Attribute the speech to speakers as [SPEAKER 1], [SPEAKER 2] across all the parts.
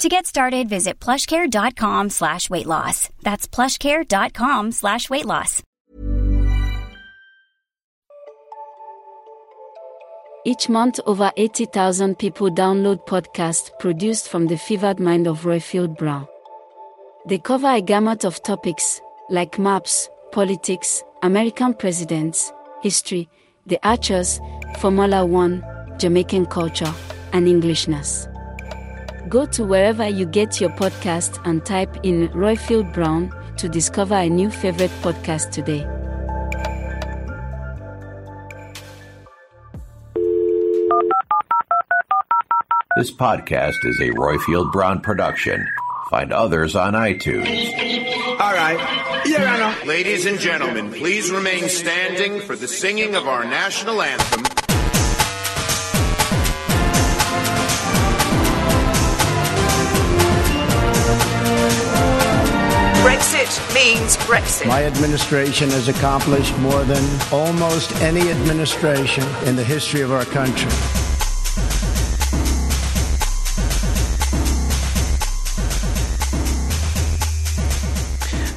[SPEAKER 1] To get started, visit plushcare.com slash weight loss. That's plushcare.com slash weight loss.
[SPEAKER 2] Each month, over 80,000 people download podcasts produced from the fevered mind of Roifield Brown. They cover a gamut of topics like maps, politics, American presidents, history, the Archers, Formula One, Jamaican culture, and Englishness. Go to wherever you get your podcast and type in Roifield Brown to discover a new favorite podcast today.
[SPEAKER 3] This podcast is a Roifield Brown production. Find others on iTunes.
[SPEAKER 4] All right. Your Honor. Ladies and gentlemen, please remain standing for the singing of our national anthem.
[SPEAKER 5] Means Brexit.
[SPEAKER 6] My administration has accomplished more than almost any administration in the history of our country.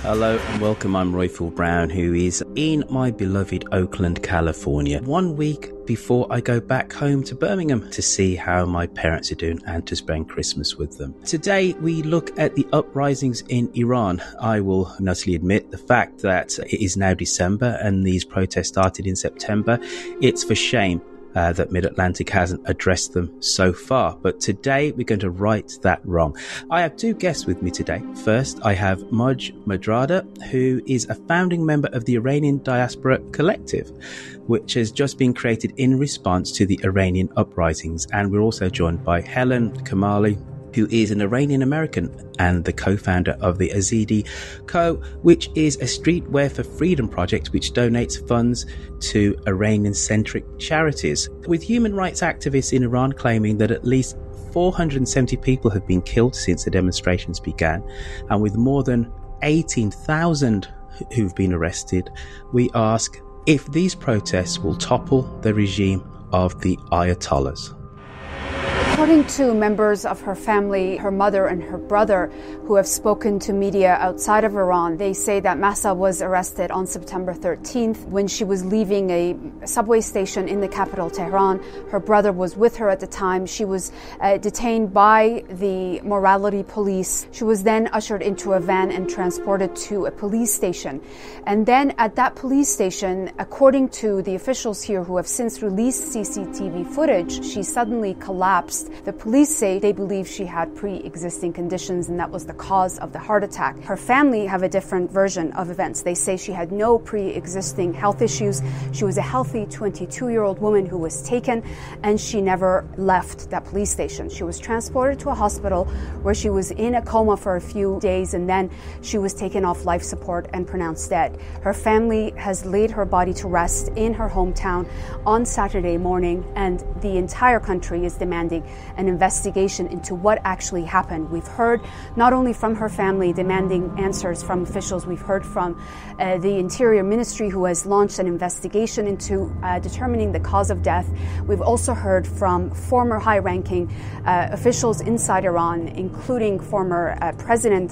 [SPEAKER 7] Hello and welcome. I'm Roifield Brown, who is in my beloved Oakland, California. One week before I go back home to Birmingham to see how my parents are doing and to spend Christmas with them. Today we look at the uprisings in Iran. I will honestly admit the fact that it is now December and these protests started in September. It's for shame uh, that Mid Atlantic hasn't addressed them so far. But today we're going to right that wrong. I have two guests with me today. First, I have Moj Mahdara, who is a founding member of the Iranian Diaspora Collective, which has just been created in response to the Iranian uprisings. And we're also joined by Helen Kamali, who is an Iranian American and the co-founder of the Azadi Co., which is a streetwear for freedom project which donates funds to Iranian-centric charities. With human rights activists in Iran claiming that at least 470 people have been killed since the demonstrations began, and with more than 18,000 who've been arrested, we ask if these protests will topple the regime of the Ayatollahs.
[SPEAKER 8] According to members of her family, her mother and her brother, who have spoken to media outside of Iran, they say that Mahsa was arrested on September 13th when she was leaving a subway station in the capital, Tehran. Her brother was with her at the time. She was uh, detained by the morality police. She was then ushered into a van and transported to a police station. And then at that police station, according to the officials here who have since released CCTV footage, she suddenly collapsed the police say they believe she had pre existing conditions and that was the cause of the heart attack. Her family have a different version of events. They say she had no pre existing health issues. She was a healthy 22 year old woman who was taken and she never left that police station. She was transported to a hospital where she was in a coma for a few days and then she was taken off life support and pronounced dead. Her family has laid her body to rest in her hometown on Saturday morning and the entire country is demanding an investigation into what actually happened. We've heard not only from her family demanding answers from officials, we've heard from uh, the Interior Ministry who has launched an investigation into uh, determining the cause of death. We've also heard from former high ranking uh, officials inside Iran, including former uh, President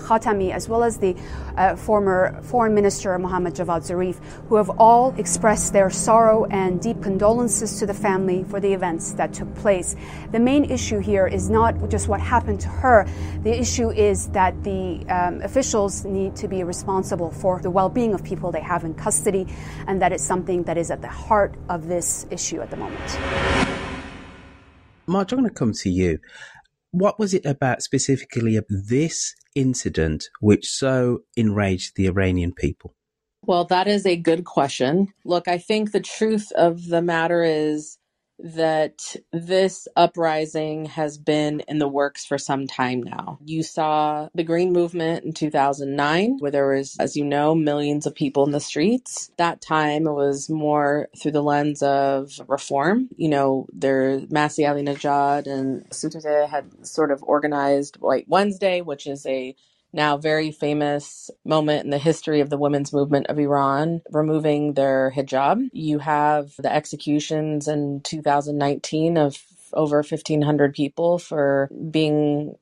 [SPEAKER 8] Khatami, as well as the uh, former Foreign Minister Mohammad Javad Zarif, who have all expressed their sorrow and deep condolences to the family for the events that took place. The main issue here is not just what happened to her, the issue is that the um, officials need to be responsible for the well being of people they have in custody, and that is something that is at the heart of this issue at the moment.
[SPEAKER 7] Mark, I'm going to come to you. What was it about specifically this incident which so enraged the Iranian people?
[SPEAKER 9] Well, that is a good question. Look, I think the truth of the matter is that this uprising has been in the works for some time now. You saw the Green Movement in 2009, where there was, as you know, millions of people in the streets. That time it was more through the lens of reform. You know, there Masih Alinejad and Sotoudeh had sort of organized White Wednesday, which is a now very famous moment in the history of the women's movement of Iran, removing their hijab. You have the executions in 2019 of over 1,500 people for being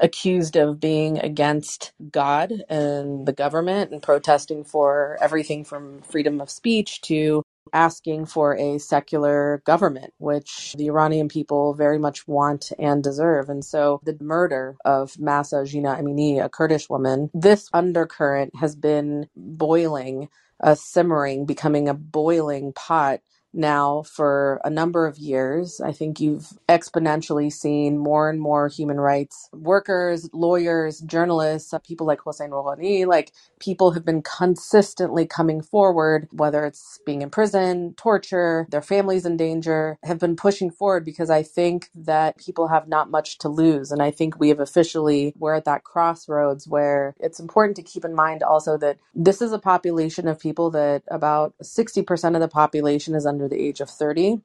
[SPEAKER 9] accused of being against God and the government and protesting for everything from freedom of speech to asking for a secular government, which the Iranian people very much want and deserve. And so the murder of Mahsa Jina Amini, a Kurdish woman, this undercurrent has been boiling, uh, simmering, becoming a boiling pot now for a number of years. I think you've exponentially seen more and more human rights workers, lawyers, journalists, people like Hossein Ronaghi, like people have been consistently coming forward, whether it's being in prison, torture, their families in danger, have been pushing forward because I think that people have not much to lose. And I think we have officially, we're at that crossroads where it's important to keep in mind also that this is a population of people that about 60% of the population is under the age of 30.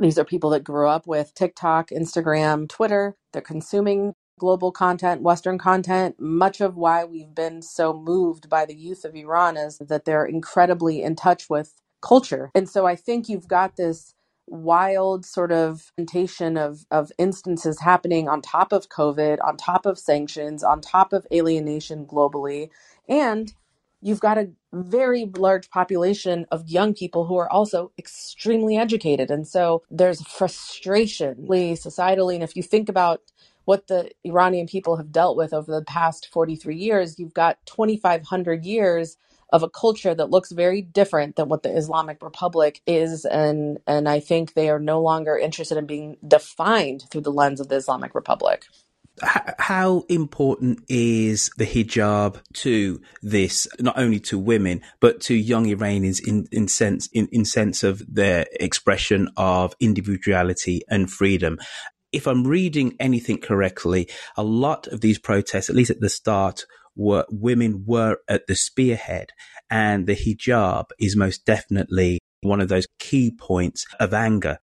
[SPEAKER 9] These are people that grew up with TikTok, Instagram, Twitter. They're consuming global content, Western content. Much of why we've been so moved by the youth of Iran is that they're incredibly in touch with culture. And so I think you've got this wild sort of presentation of, of instances happening on top of COVID, on top of sanctions, on top of alienation globally. And you've got a very large population of young people who are also extremely educated. And so there's frustration societally. And if you think about what the Iranian people have dealt with over the past 43 years, you've got 2,500 years of a culture that looks very different than what the Islamic Republic is. And, and I think they are no longer interested in being defined through the lens of the Islamic Republic
[SPEAKER 7] how important is the hijab to this, not only to women, but to young Iranians in, in sense, in, in sense of their expression of individuality and freedom? If I'm reading anything correctly, a lot of these protests, at least at the start, were women were at the spearhead and the hijab is most definitely one of those key points of anger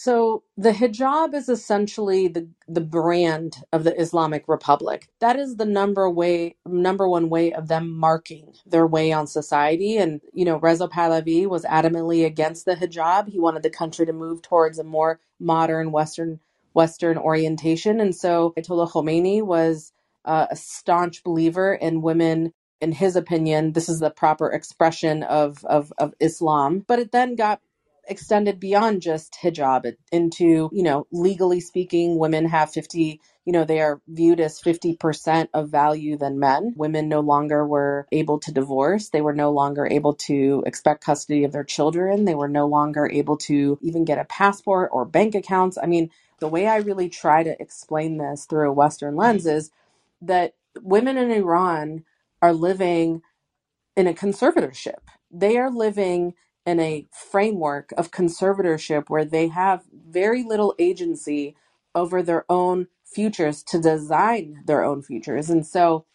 [SPEAKER 9] so the hijab is essentially the the brand of the Islamic Republic. That is the number way number one way of them marking their way on society. And you know, Reza Pahlavi was adamantly against the hijab. He wanted the country to move towards a more modern Western Western orientation. And so Ayatollah Khomeini was uh, a staunch believer in women in his opinion, this is the proper expression of, of, of Islam. But it then got extended beyond just hijab into, you know, legally speaking, women have 50, you know, they are viewed as 50% of value than men. Women no longer were able to divorce. They were no longer able to expect custody of their children. They were no longer able to even get a passport or bank accounts. I mean, the way I really try to explain this through a Western lens is that women in Iran are living in a conservatorship. They are living in a framework of conservatorship where they have very little agency over their own futures to design their own futures. And so,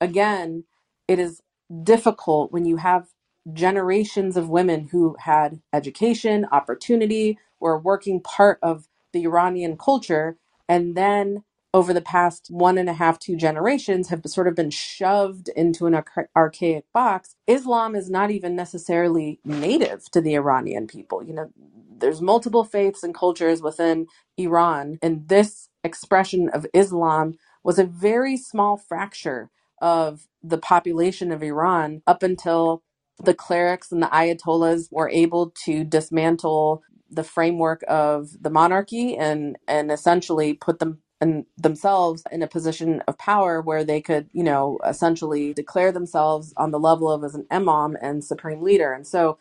[SPEAKER 9] again, it is difficult when you have generations of women who had education, opportunity, were working part of the Iranian culture, and then over the past one and a half, two generations have sort of been shoved into an archaic box. Islam is not even necessarily native to the Iranian people. You know, there's multiple faiths and cultures within Iran, and this expression of Islam was a very small fracture of the population of Iran up until the clerics and the ayatollahs were able to dismantle the framework of the monarchy and and essentially put them and themselves in a position of power where they could, you know, essentially declare themselves on the level of as an imam and supreme leader. And so,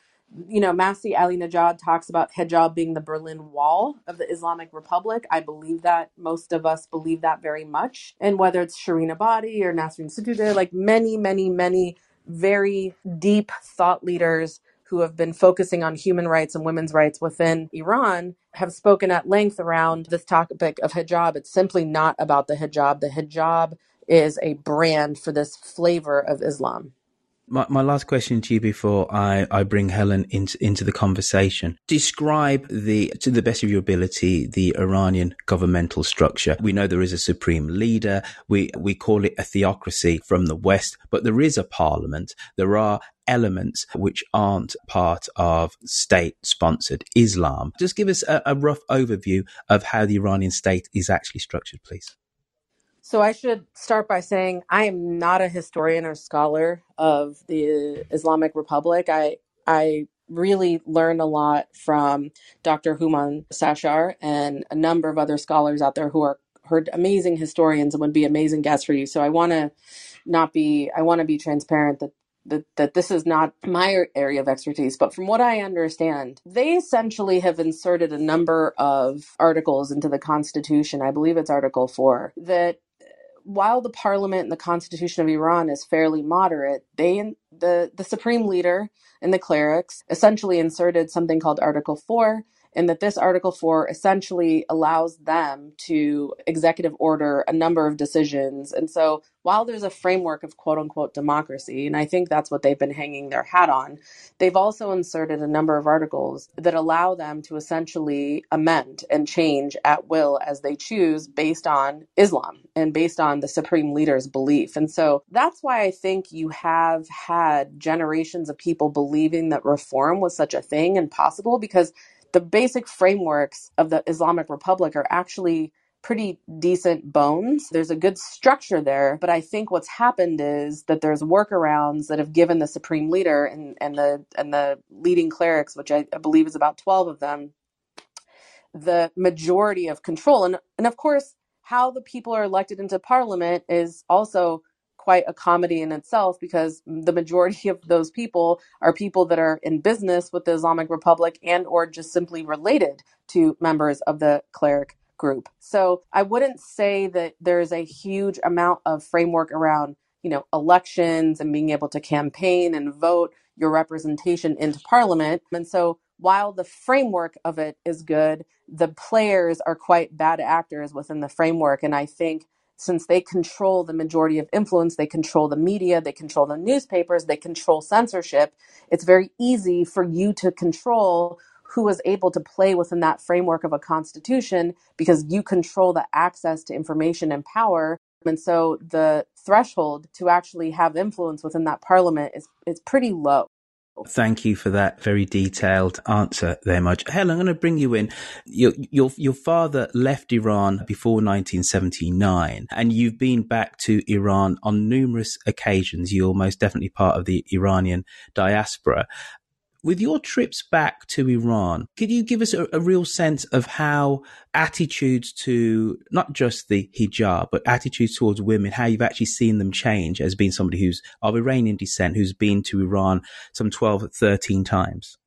[SPEAKER 9] you know, Masih Alinejad talks about hijab being the Berlin Wall of the Islamic Republic. I believe that most of us believe that very much. And whether it's Shirin Ebadi or Nasrin Sotoudeh, like many, many, many very deep thought leaders who have been focusing on human rights and women's rights within Iran have spoken at length around this topic of hijab. It's simply not about the hijab. The hijab is a brand for this flavor of Islam.
[SPEAKER 7] My, my last question to you before I, I bring Helen into, into the conversation. Describe the, to the best of your ability, the Iranian governmental structure. We know there is a supreme leader. We, we call it a theocracy from the West, but there is a parliament. There are elements which aren't part of state sponsored Islam. Just give us a, a rough overview of how the Iranian state is actually structured, please.
[SPEAKER 9] So I should start by saying I am not a historian or scholar of the Islamic Republic. I I really learn a lot from Dr. Houman Sarshar and a number of other scholars out there who are heard amazing historians and would be amazing guests for you. So I want to not be I want to be transparent that that, that this is not my area of expertise, but from what I understand, they essentially have inserted a number of articles into the Constitution. I believe it's Article 4 that uh, while the parliament and the constitution of Iran is fairly moderate, they the the supreme leader and the clerics essentially inserted something called Article 4 and that this Article 4 essentially allows them to executive order a number of decisions. And so while there's a framework of quote unquote democracy, and I think that's what they've been hanging their hat on, they've also inserted a number of articles that allow them to essentially amend and change at will as they choose based on Islam and based on the supreme leader's belief. And so that's why I think you have had generations of people believing that reform was such a thing and possible because the basic frameworks of the Islamic Republic are actually pretty decent bones. There's a good structure there, but I think what's happened is that there's workarounds that have given the supreme leader and, and the and the leading clerics, which I, I believe is about 12 of them, the majority of control. And and of course, how the people are elected into parliament is also quite a comedy in itself because the majority of those people are people that are in business with the Islamic Republic and or just simply related to members of the cleric group. So I wouldn't say that there's a huge amount of framework around, you know, elections and being able to campaign and vote your representation into parliament. And so while the framework of it is good, the players are quite bad actors within the framework. And I think since they control the majority of influence, they control the media, they control the newspapers, they control censorship, it's very easy for you to control who is able to play within that framework of a constitution because you control the access to information and power. And so the threshold to actually have influence within that parliament is, is pretty low.
[SPEAKER 7] Thank you for that very detailed answer there, Moj. Helen, I'm going to bring you in. Your, your, your father left Iran before 1979 and you've been back to Iran on numerous occasions. You're most definitely part of the Iranian diaspora. With your trips back to Iran, could you give us a, a, real sense of how attitudes to not just the hijab, but attitudes towards women, how you've actually seen them change as being somebody who's of Iranian descent, who's been to Iran some 12, 13 times?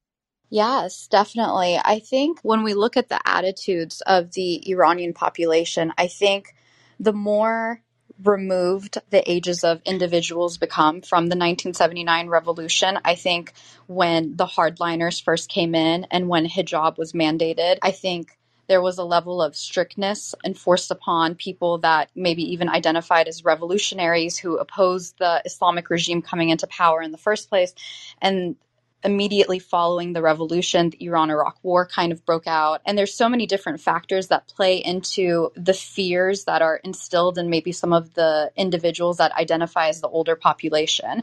[SPEAKER 10] Yes, definitely. I think when we look at the attitudes of the Iranian population, I think the more removed the ages of individuals become from the 1979 revolution. I think when the hardliners first came in and when hijab was mandated, I think there was a level of strictness enforced upon people that maybe even identified as revolutionaries who opposed the Islamic regime coming into power in the first place. And immediately following the revolution, the Iran Iraq war kind of broke out. And there's so many different factors that play into the fears that are instilled in maybe some of the individuals that identify as the older population.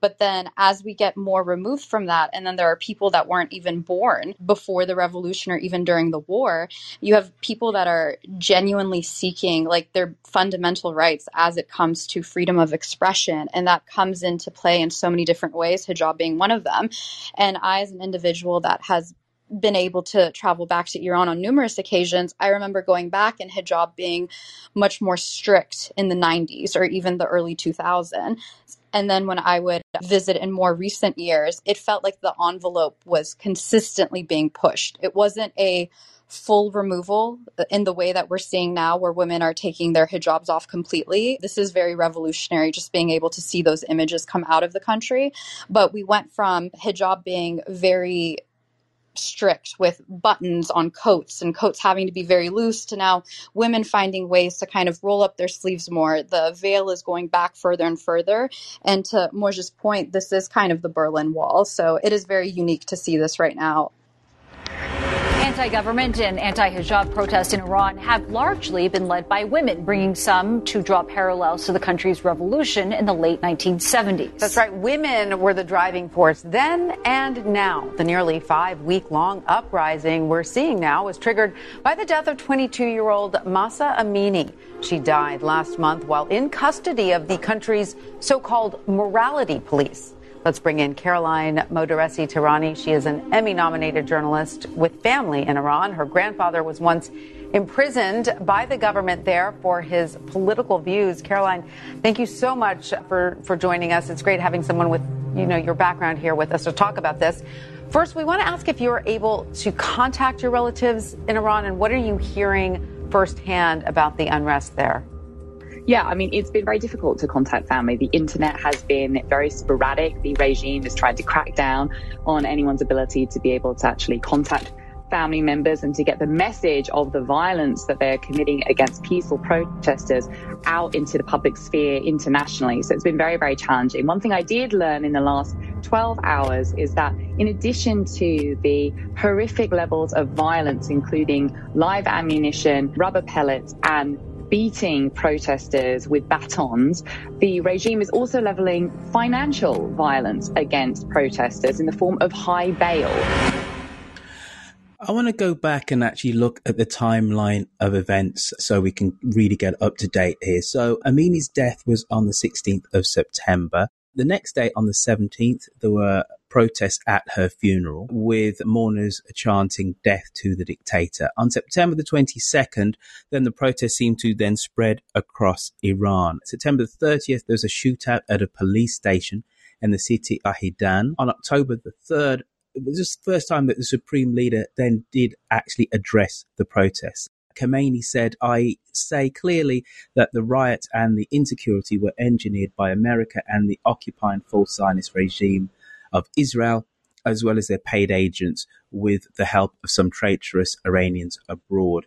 [SPEAKER 10] But then as we get more removed from that, and then there are people that weren't even born before the revolution or even during the war, you have people that are genuinely seeking like their fundamental rights as it comes to freedom of expression. And that comes into play in so many different ways, hijab being one of them. And I, as an individual that has been able to travel back to Iran on numerous occasions, I remember going back and hijab being much more strict in the 90s or even the early 2000s. And then when I would visit in more recent years, it felt like the envelope was consistently being pushed. It wasn't a full removal uh, in the way that we're seeing now, where women are taking their hijabs off completely. This is very revolutionary, just being able to see those images come out of the country. But we went from hijab being very strict with buttons on coats and coats having to be very loose to now women finding ways to kind of roll up their sleeves more. The veil is going back further and further. And to Moja's point, this is kind of the Berlin Wall. So it is very unique to see this right now
[SPEAKER 11] anti government and anti hijab protests in Iran have largely been led by women, bringing some to draw parallels to the country's revolution in the late 1970s.
[SPEAKER 12] That's right. Women were the driving force then and now. The nearly five week long uprising we're seeing now was triggered by the death of 22 year old Mahsa Amini. She died last month while in custody of the country's so called morality police. Let's bring in Caroline Modarressi Tehrani. She is an Emmy nominated journalist with family in Iran. Her grandfather was once imprisoned by the government there for his political views. Caroline, thank you so much for, for joining us. It's great having someone with, you know, your background here with us to talk about this. First, we want to ask if you're able to contact your relatives in Iran and what are you hearing firsthand about the unrest there?
[SPEAKER 13] Yeah, I mean, it's been very difficult to contact family. The internet has been very sporadic. The regime has tried to crack down on anyone's ability to be able to actually contact family members and to get the message of the violence that they're committing against peaceful protesters out into the public sphere internationally. So it's been very, very challenging. One thing I did learn in the last 12 hours is that in addition to the horrific levels of violence, including live ammunition, rubber pellets, and beating protesters with batons, the regime is also leveling financial violence against protesters in the form of high bail.
[SPEAKER 7] I want to go back and actually look at the timeline of events so we can really get up to date here. So Amini's death was on the 16th of September. The next day, on the 17th, there were protests at her funeral with mourners chanting death to the dictator. On September the 22nd, then the protests seemed to then spread across Iran. September the 30th, there was a shootout at a police station in the city Zahedan. On October the 3rd, it was the first time that the supreme leader then did actually address the protests. Khamenei said, I say clearly that the riot and the insecurity were engineered by America and the occupying false Zionist regime of Israel, as well as their paid agents with the help of some traitorous Iranians abroad.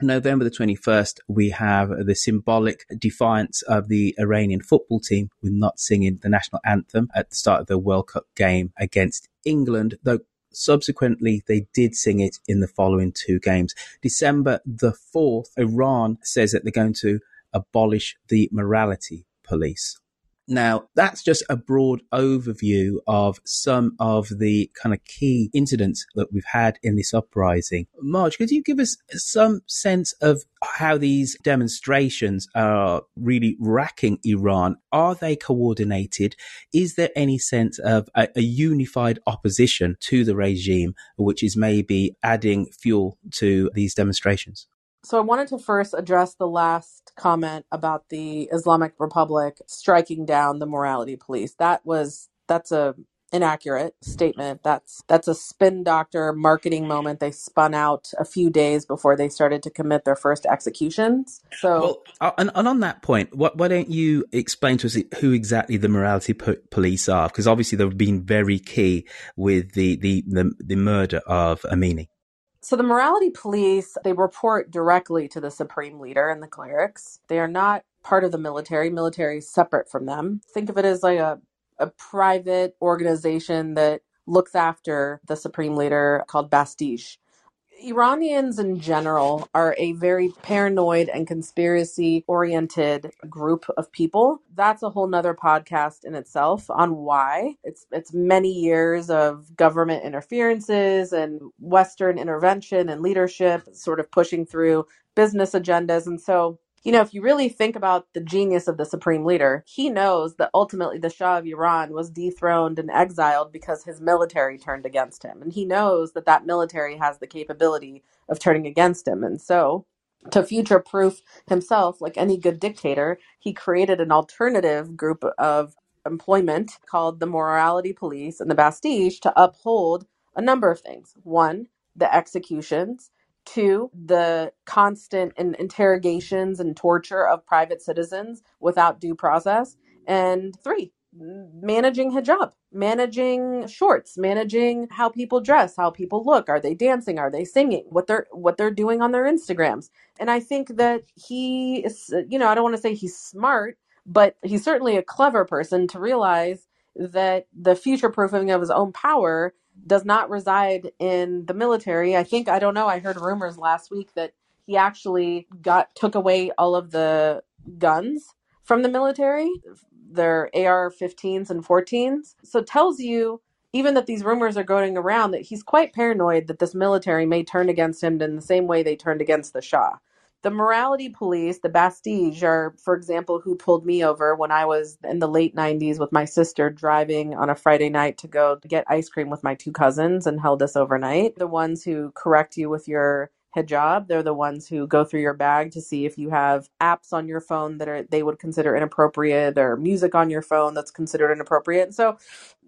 [SPEAKER 7] November the 21st, we have the symbolic defiance of the Iranian football team with not singing the national anthem at the start of the World Cup game against England, though Subsequently, they did sing it in the following two games. December the 4th, Iran says that they're going to abolish the morality police. Now, that's just a broad overview of some of the kind of key incidents that we've had in this uprising. Moj, could you give us some sense of how these demonstrations are really racking Iran? Are they coordinated? Is there any sense of a, a unified opposition to the regime, which is maybe adding fuel to these demonstrations?
[SPEAKER 9] So I wanted to first address the last comment about the Islamic Republic striking down the morality police. That was that's a inaccurate statement. That's that's a spin doctor marketing moment they spun out a few days before they started to commit their first executions. So,
[SPEAKER 7] well, uh, and, and on that point, what, why don't you explain to us who exactly the morality po- police are? Because obviously they've been very key with the the the, the murder of Amini.
[SPEAKER 9] So the morality police, they report directly to the supreme leader and the clerics. They are not part of the military. Military is separate from them. Think of it as like a, a private organization that looks after the supreme leader called Basij. Iranians in general are a very paranoid and conspiracy oriented group of people. That's a whole nother podcast in itself on why. It's it's many years of government interferences and Western intervention and leadership sort of pushing through business agendas. And so you know, if you really think about the genius of the supreme leader, he knows that ultimately the Shah of Iran was dethroned and exiled because his military turned against him. And he knows that that military has the capability of turning against him. And so, to future proof himself, like any good dictator, he created an alternative group of employment called the Morality Police and the Basij to uphold a number of things. One, the executions Two, the constant in- interrogations and torture of private citizens without due process. And three, managing hijab, managing shorts, managing how people dress, how people look, are they dancing, are they singing, what they're what they're doing on their Instagrams. And I think that he is you know, I don't want to say he's smart, but he's certainly a clever person to realize that the future proofing of his own power does not reside in the military. I think I don't know. I heard rumors last week that he actually got took away all of the guns from the military, their AR-15s and 14s. So tells you even that these rumors are going around that he's quite paranoid that this military may turn against him in the same way they turned against the Shah. The morality police, the Basij, are, for example, who pulled me over when I was in the late 90s with my sister driving on a Friday night to go get ice cream with my two cousins and held us overnight. The ones who correct you with your hijab. They're the ones who go through your bag to see if you have apps on your phone that are they would consider inappropriate or music on your phone that's considered inappropriate. So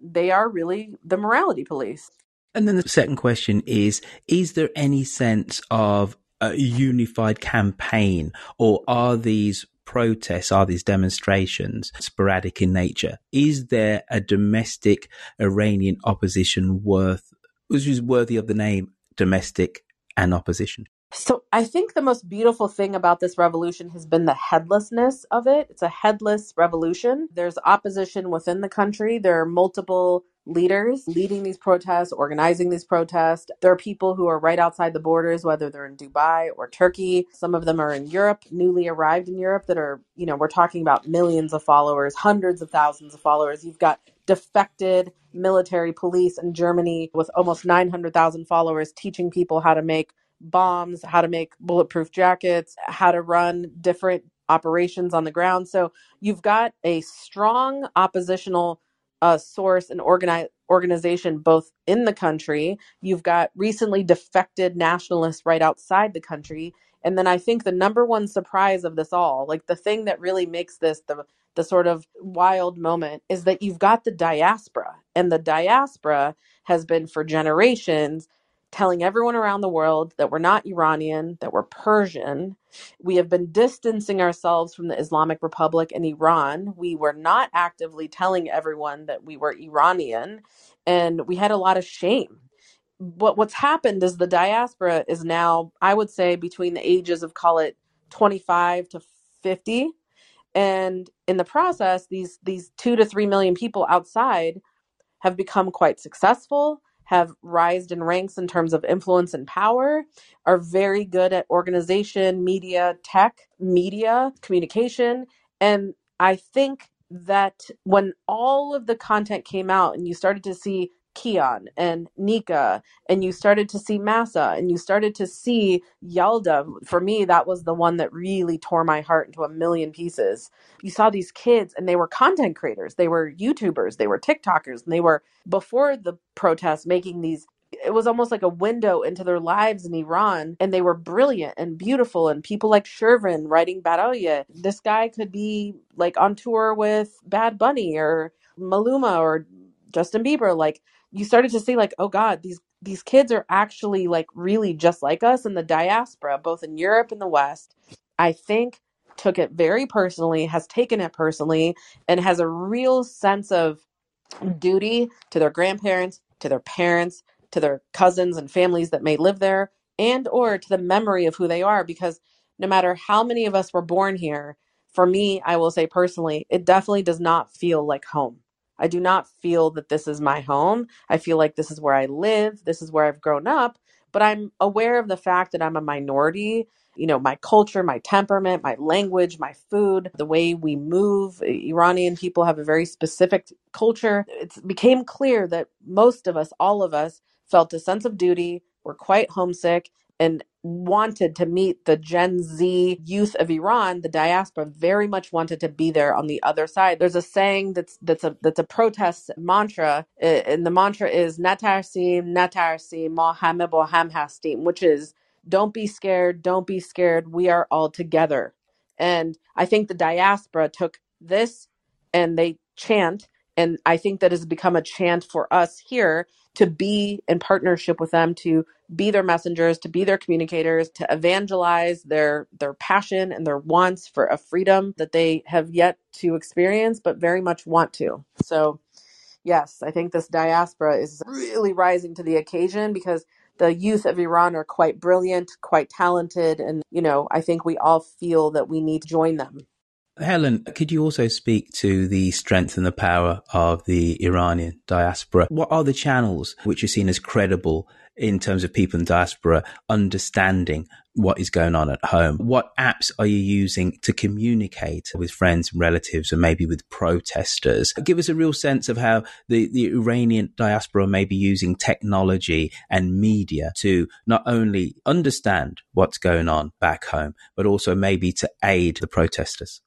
[SPEAKER 9] they are really the morality police.
[SPEAKER 7] And then the second question is Is there any sense of a unified campaign, or are these protests, are these demonstrations sporadic in nature? Is there a domestic Iranian opposition worth, which is worthy of the name domestic and opposition?
[SPEAKER 9] So I think the most beautiful thing about this revolution has been the headlessness of it. It's a headless revolution. There's opposition within the country. There are multiple leaders leading these protests, organizing these protests. There are people who are right outside the borders, whether they're in Dubai or Turkey. Some of them are in Europe, newly arrived in Europe, that are, you know, we're talking about millions of followers, hundreds of thousands of followers. You've got defected military police in Germany with almost 900,000 followers teaching people how to make bombs, how to make bulletproof jackets, how to run different operations on the ground. So you've got a strong oppositional uh, source and organize, organization both in the country. You've got recently defected nationalists right outside the country. And then I think the number one surprise of this all, like the thing that really makes this the the sort of wild moment is that you've got the diaspora. And the diaspora has been for generations telling everyone around the world that we're not Iranian, that we're Persian. We have been distancing ourselves from the Islamic Republic and Iran. We were not actively telling everyone that we were Iranian, and we had a lot of shame. But what's happened is the diaspora is now, I would say, between the ages of call it 25 to 50. And in the process, these these two to three million people outside have become quite successful have rised in ranks in terms of influence and power, are very good at organization, media, tech, media, communication. And I think that when all of the content came out and you started to see Kian and Nika, and you started to see Massa, and you started to see Yalda. For me, that was the one that really tore my heart into a million pieces. You saw these kids, and they were content creators, they were YouTubers, they were TikTokers, and they were before the protests making these it was almost like a window into their lives in Iran, and they were brilliant and beautiful. And people like Shervin writing Baraye, this guy could be like on tour with Bad Bunny or Maluma or Justin Bieber. Like you started to see like oh god these these kids are actually like really just like us in the diaspora both in Europe and the West. I think took it very personally has taken it personally and has a real sense of duty to their grandparents to their parents to their cousins and families that may live there and or to the memory of who they are because no matter how many of us were born here for me I will say personally it definitely does not feel like home I do not feel that this is my home. I feel like this is where I live, this is where I've grown up, but I'm aware of the fact that I'm a minority. You know, my culture, my temperament, my language, my food, the way we move. Iranian people have a very specific culture. It became clear that most of us, all of us, felt a sense of duty, were quite homesick, and wanted to meet the Gen Z youth of Iran, the diaspora very much wanted to be there on the other side. There's a saying that's that's a that's a protest mantra, and the mantra is "Natarsim, Natarsim, ma hame bo ham hastim," which is "Don't be scared, don't be scared. We are all together." And I think the diaspora took this and they chant, and I think that has become a chant for us here to be in partnership with them to be their messengers, to be their communicators, to evangelize their their passion and their wants for a freedom that they have yet to experience but very much want to. So, yes, I think this diaspora is really rising to the occasion because the youth of Iran are quite brilliant, quite talented, and you know, I think we all feel that we need to join them.
[SPEAKER 7] Helen, could you also speak to the strength and the power of the Iranian diaspora? What are the channels which are seen as credible in terms of people in diaspora understanding what is going on at home? What apps are you using to communicate with friends and relatives and maybe with protesters? Give us a real sense of how the, the Iranian diaspora may be using technology and media to not only understand what's going on back home, but also maybe to aid the protesters.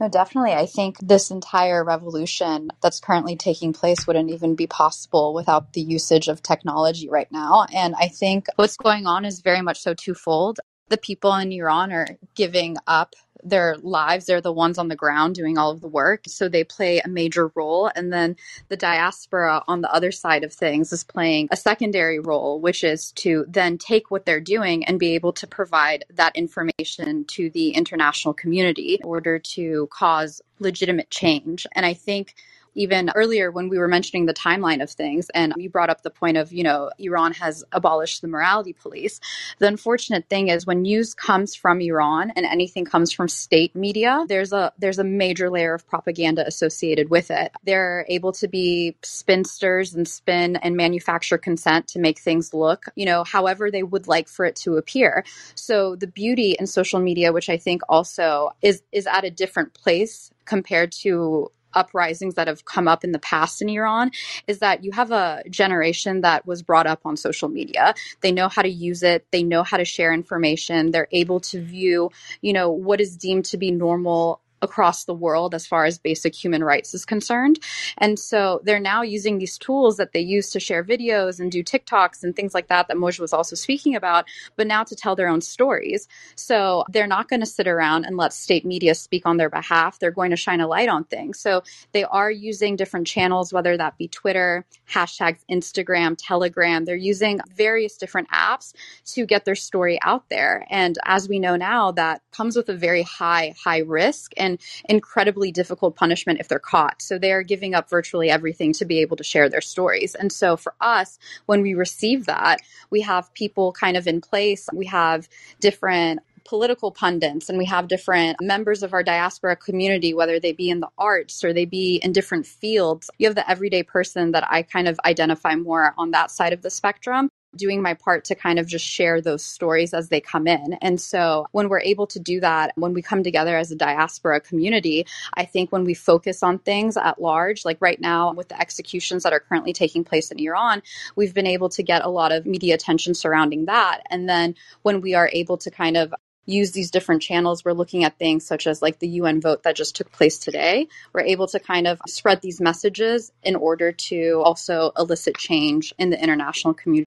[SPEAKER 10] No, definitely. I think this entire revolution that's currently taking place wouldn't even be possible without the usage of technology right now. And I think what's going on is very much so twofold. The people in Iran are giving up their lives. They're the ones on the ground doing all of the work. So they play a major role. And then the diaspora on the other side of things is playing a secondary role, which is to then take what they're doing and be able to provide that information to the international community in order to cause legitimate change. And I think even earlier when we were mentioning the timeline of things and you brought up the point of you know iran has abolished the morality police. The unfortunate thing is when news comes from iran and anything comes from state media there's a there's a major layer of propaganda associated with it. They're able to be spinsters and spin and manufacture consent to make things look you know however they would like for it to appear. So the beauty in social media which i think also is is at a different place compared to uprisings that have come up in the past in Iran is that you have a generation that was brought up on social media. They know how to use it, they know how to share information, they're able to view, you know, what is deemed to be normal across the world as far as basic human rights is concerned. And so they're now using these tools that they use to share videos and do TikToks and things like that, that Moj was also speaking about, but now to tell their own stories. So they're not going to sit around and let state media speak on their behalf. They're going to shine a light on things. So they are using different channels, whether that be Twitter, hashtags, Instagram, Telegram. They're using various different apps to get their story out there. And as we know now, that comes with a very high, high risk. And incredibly difficult punishment if they're caught. So they are giving up virtually everything to be able to share their stories. And so for us, when we receive that, we have people kind of in place. We have different political pundits and we have different members of our diaspora community, whether they be in the arts or they be in different fields. You have the everyday person that I kind of identify more on that side of the spectrum doing my part to kind of just share those stories as they come in. And so when we're able to do that, when we come together as a diaspora community, I think when we focus on things at large, like right now with the executions that are currently taking place in Iran, we've been able to get a lot of media attention surrounding that. And then when we are able to kind of use these different channels. We're looking at things such as like the UN vote that just took place today. We're able to kind of spread these messages in order to also elicit change in the international community.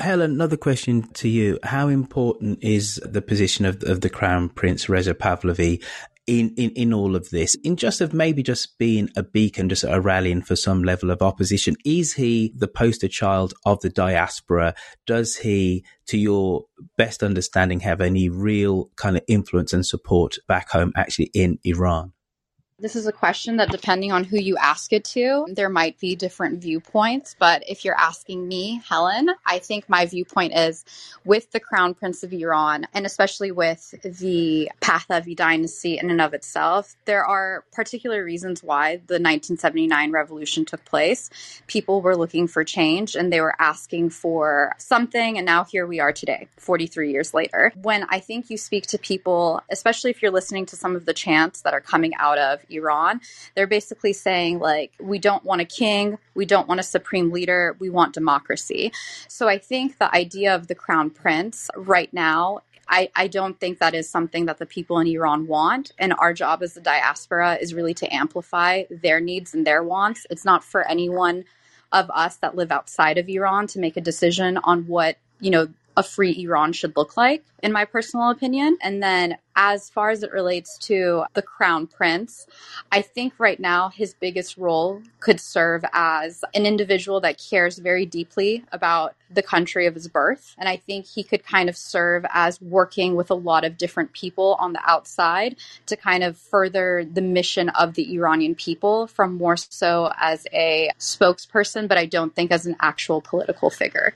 [SPEAKER 7] Helen, another question to you. How important is the position of, of the Crown Prince Reza Pahlavi in, in, in all of this, in just of maybe just being a beacon, just a rallying for some level of opposition? Is he the poster child of the diaspora? Does he, to your best understanding, have any real kind of influence and support back home actually in Iran?
[SPEAKER 10] This is a question that, depending on who you ask it to, there might be different viewpoints. But if you're asking me, Helen, I think my viewpoint is with the Crown Prince of Iran, and especially with the Pahlavi dynasty in and of itself, there are particular reasons why the 1979 revolution took place. People were looking for change and they were asking for something. And now here we are today, 43 years later. When I think you speak to people, especially if you're listening to some of the chants that are coming out of Iran. They're basically saying, like, we don't want a king, we don't want a supreme leader, we want democracy. So I think the idea of the crown prince right now I, I, don't think that is something that the people in Iran want. And our job as the diaspora is really to amplify their needs and their wants. It's not for anyone of us that live outside of Iran to make a decision on what, you know, a free Iran should look like, in my personal opinion. And then, as far as it relates to the crown prince, I think right now his biggest role could serve as an individual that cares very deeply about the country of his birth. And I think he could kind of serve as working with a lot of different people on the outside to kind of further the mission of the Iranian people from more so as a spokesperson, but I don't think as an actual political figure.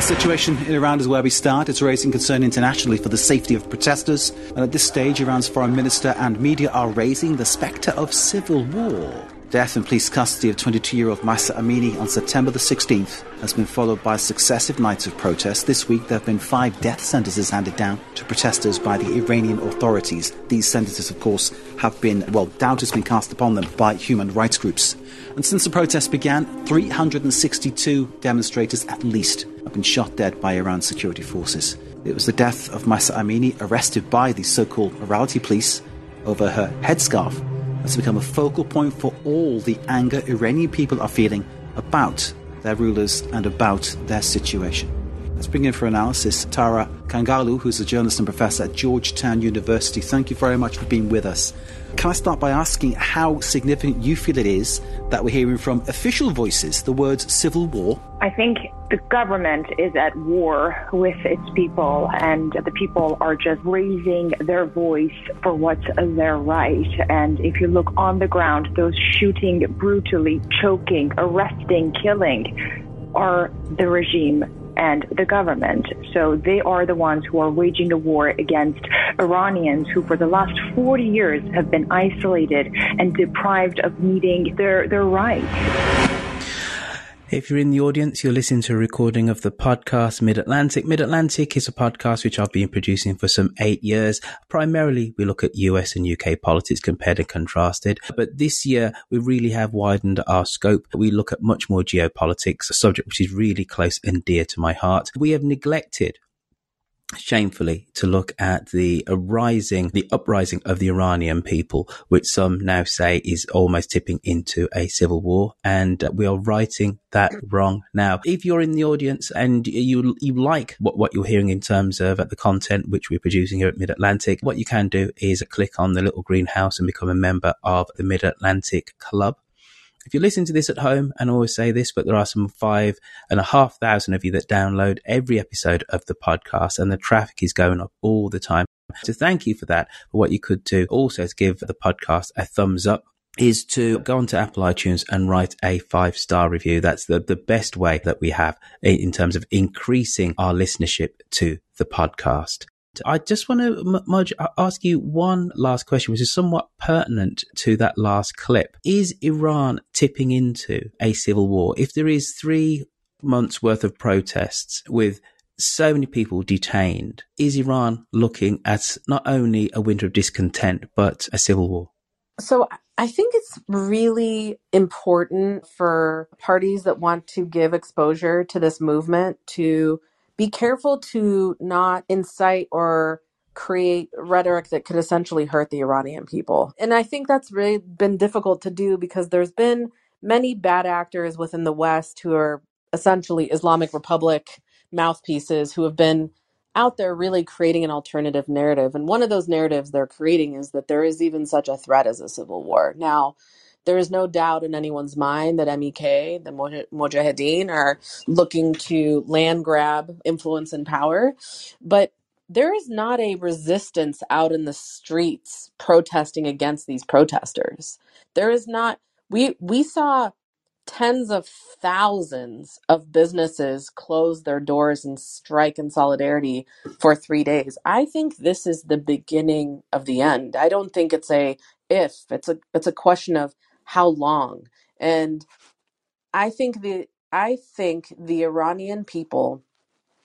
[SPEAKER 14] The situation in Iran is where we start. It's raising concern internationally for the safety of protesters. And at this stage, Iran's foreign minister and media are raising the spectre of civil war. Death in police custody of 22 year old Mahsa Amini on September the 16th has been followed by successive nights of protest. This week, there have been five death sentences handed down to protesters by the Iranian authorities. These sentences, of course, have been, well, doubt has been cast upon them by human rights groups. And since the protests began, 362 demonstrators at least have been shot dead by Iran's security forces. It was the death of Mahsa Amini, arrested by the so called morality police over her headscarf, that's become a focal point for all the anger Iranian people are feeling about their rulers and about their situation. Let's bring in for analysis Tara Kangarlou, who's a journalist and professor at Georgetown University. Thank you very much for being with us. Can I start by asking how significant you feel it is that we're hearing from official voices the words civil war?
[SPEAKER 15] I think the government is at war with its people, and the people are just raising their voice for what's their right. And if you look on the ground, those shooting brutally, choking, arresting, killing are the regime and the government. So they are the ones who are waging the war against Iranians who for the last 40 years have been isolated and deprived of meeting their, their rights.
[SPEAKER 7] If you're in the audience, you're listening to a recording of the podcast Mid Atlantic. Mid Atlantic is a podcast which I've been producing for some eight years. Primarily, we look at US and UK politics compared and contrasted. But this year, we really have widened our scope. We look at much more geopolitics, a subject which is really close and dear to my heart. We have neglected shamefully to look at the rising, the uprising of the Iranian people, which some now say is almost tipping into a civil war. And uh, we are righting that wrong now. If you're in the audience and you, you like what, what you're hearing in terms of uh, the content which we're producing here at Mid Atlantic, what you can do is click on the little greenhouse and become a member of the Mid Atlantic Club if you listen to this at home, and I always say this, but there are some five and a half thousand of you that download every episode of the podcast, and the traffic is going up all the time. So thank you for that. But what you could do also is give the podcast a thumbs up is to go onto Apple iTunes and write a five star review. That's the, the best way that we have in terms of increasing our listenership to the podcast. I just want to, ask you one last question, which is somewhat pertinent to that last clip. Is Iran tipping into a civil war? If there is three months worth of protests with so many people detained, is Iran looking at not only a winter of discontent, but a civil war?
[SPEAKER 9] So I think it's really important for parties that want to give exposure to this movement to be careful to not incite or create rhetoric that could essentially hurt the Iranian people. And I think that's really been difficult to do because there's been many bad actors within the West who are essentially Islamic Republic mouthpieces who have been out there really creating an alternative narrative. And one of those narratives they're creating is that there is even such a threat as a civil war. Now, there is no doubt in anyone's mind that MEK, the Mujahideen, are looking to land grab influence and power. But there is not a resistance out in the streets protesting against these protesters. There is not we we saw tens of thousands of businesses close their doors and strike in solidarity for 3 days. I think this is the beginning of the end. I don't think it's a if, it's a it's a question of how long? And I think the I think the Iranian people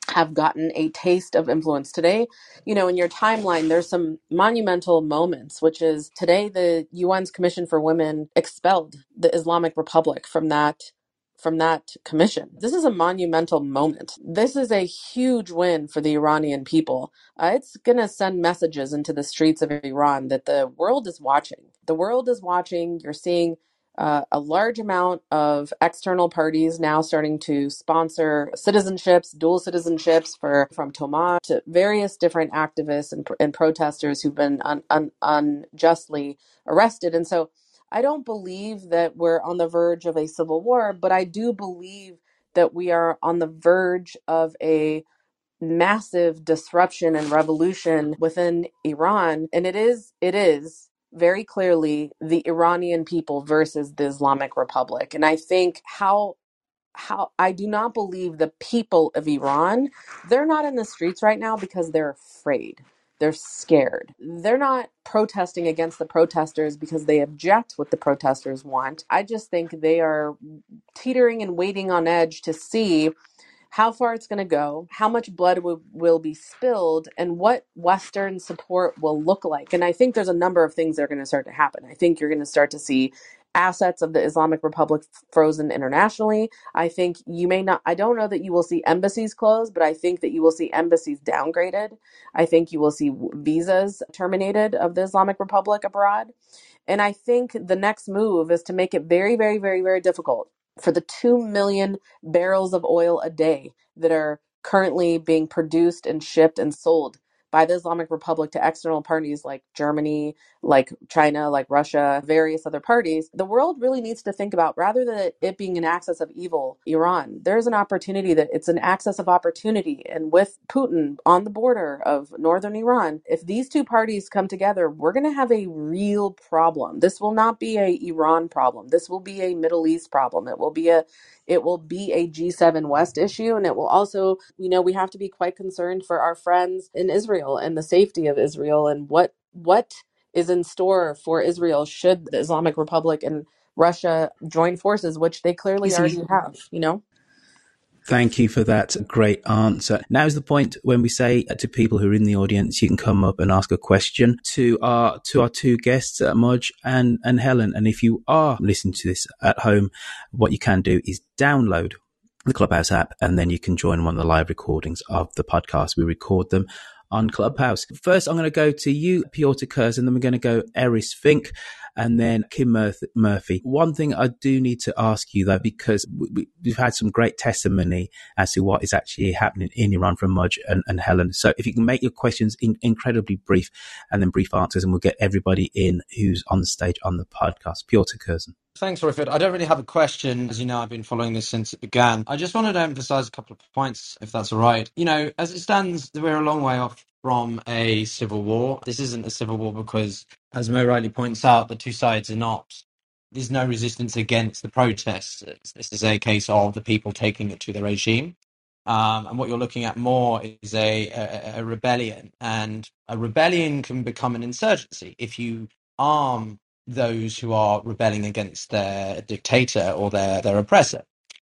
[SPEAKER 9] have gotten a taste of influence today. You know, in your timeline, there's some monumental moments, which is today the UN's Commission for Women expelled the Islamic Republic from that from that commission. This is a monumental moment. This is a huge win for the Iranian people. Uh, it's going to send messages into the streets of Iran that the world is watching. The world is watching. You're seeing uh, a large amount of external parties now starting to sponsor citizenships, dual citizenships for from Toma to various different activists and, and protesters who've been un, un, unjustly arrested. And so I don't believe that we're on the verge of a civil war, but I do believe that we are on the verge of a massive disruption and revolution within Iran. And it is, it is very clearly the Iranian people versus the Islamic Republic. And I think how how I do not believe the people of Iran, they're not in the streets right now because they're afraid. They're scared. They're not protesting against the protesters because they object what the protesters want. I just think they are teetering and waiting on edge to see how far it's going to go, how much blood will, will be spilled, and what Western support will look like. And I think there's a number of things that are going to start to happen. I think you're going to start to see assets of the Islamic Republic frozen internationally. I think you may not, I don't know that you will see embassies closed, but I think that you will see embassies downgraded. I think you will see visas terminated of the Islamic Republic abroad. And I think the next move is to make it very, very, very, very difficult for the 2 million barrels of oil a day that are currently being produced and shipped and sold by the Islamic Republic to external parties like Germany, like China, like Russia, various other parties, the world really needs to think about rather than it being an axis of evil, Iran, there's an opportunity that it's an axis of opportunity. And with Putin on the border of northern Iran, if these two parties come together, we're going to have a real problem. This will not be a Iran problem. This will be a Middle East problem. It will be a it will be a G7 West issue. And it will also, you know, we have to be quite concerned for our friends in Israel and the safety of Israel and what, what is in store for Israel should the Islamic Republic and Russia join forces, which they clearly already have, you know?
[SPEAKER 7] Thank you for that great answer. Now is the point when we say to people who are in the audience, you can come up and ask a question to our to our two guests, uh, Moj and and Helen. And if you are listening to this at home, what you can do is download the Clubhouse app, and then you can join one of the live recordings of the podcast. We record them on Clubhouse. First, I'm going to go to you, Piotr Kurz, and then we're going to go Eris Fink and then Kim Murphy. One thing I do need to ask you though, because we, have had some great testimony as to what is actually happening in Iran from Moj and, and Helen. So if you can make your questions in, incredibly brief and then brief answers, and we'll get everybody in who's on the stage on the podcast. Piotr Curzon.
[SPEAKER 16] Thanks, Roifield. I don't really have a question. As you know, I've been following this since it began. I just wanted to emphasize a couple of points, if that's all right. You know, as it stands, we're a long way off from a civil war. This isn't a civil war because, as Mo rightly points out, the two sides are not. There's no resistance against the protests. This is a case of the people taking it to the regime. Um, and what you're looking at more is a, a, a rebellion. And a rebellion can become an insurgency if you arm those who are rebelling against their dictator or their, their oppressor.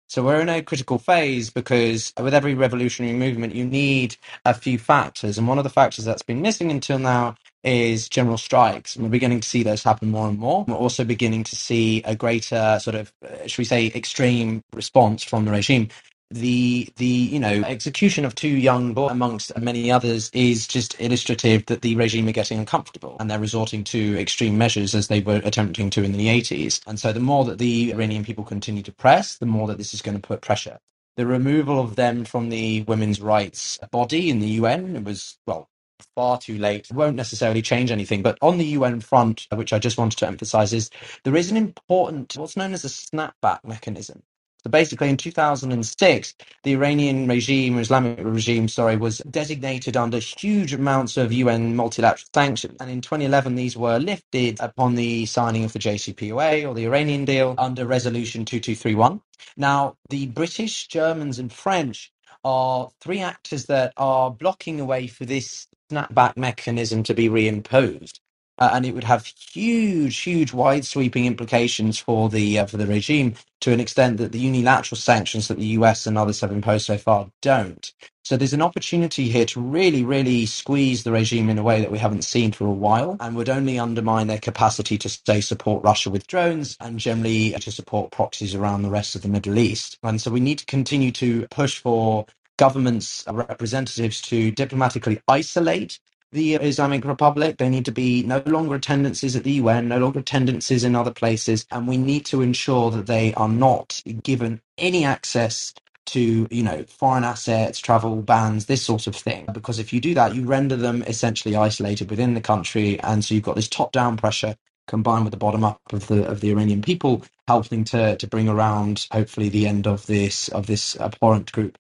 [SPEAKER 16] So we're in a critical phase because with every revolutionary movement, you need a few factors. And one of the factors that's been missing until now is general strikes. And we're beginning to see those happen more and more. We're also beginning to see a greater sort of, uh, should we say, extreme response from the regime the the you know execution of two young boys amongst many others is just illustrative that the regime are getting uncomfortable and they're resorting to extreme measures as they were attempting to in the 80s and so the more that the iranian people continue to press the more that this is going to put pressure the removal of them from the women's rights body in the un was well far too late it won't necessarily change anything but on the un front which i just wanted to emphasize is there is an important what's known as a snapback mechanism so basically, in 2006, the Iranian regime, Islamic regime, sorry, was designated under huge amounts of UN multilateral sanctions. And in 2011, these were lifted upon the signing of the JCPOA or the Iranian deal under Resolution 2231. Now, the British, Germans, and French are three actors that are blocking the way for this snapback mechanism to be reimposed uh, and it would have huge, huge, wide sweeping implications for the uh, for the regime to an extent that the unilateral sanctions that the US and others have imposed so far don't. So there's an opportunity here to really, really squeeze the regime in a way that we haven't seen for a while, and would only undermine their capacity to say support Russia with drones and generally to support proxies around the rest of the Middle East. And so we need to continue to push for governments uh, representatives to diplomatically isolate the Islamic Republic. They need to be no longer attendances at the UN, no longer attendances in other places, and we need to ensure that they are not given any access to you know foreign assets travel bans this sort of thing because if you do that you render them essentially isolated within the country and so you've got this top down pressure combined with the bottom up of the of the Iranian people helping to to bring around hopefully the end of this of this abhorrent group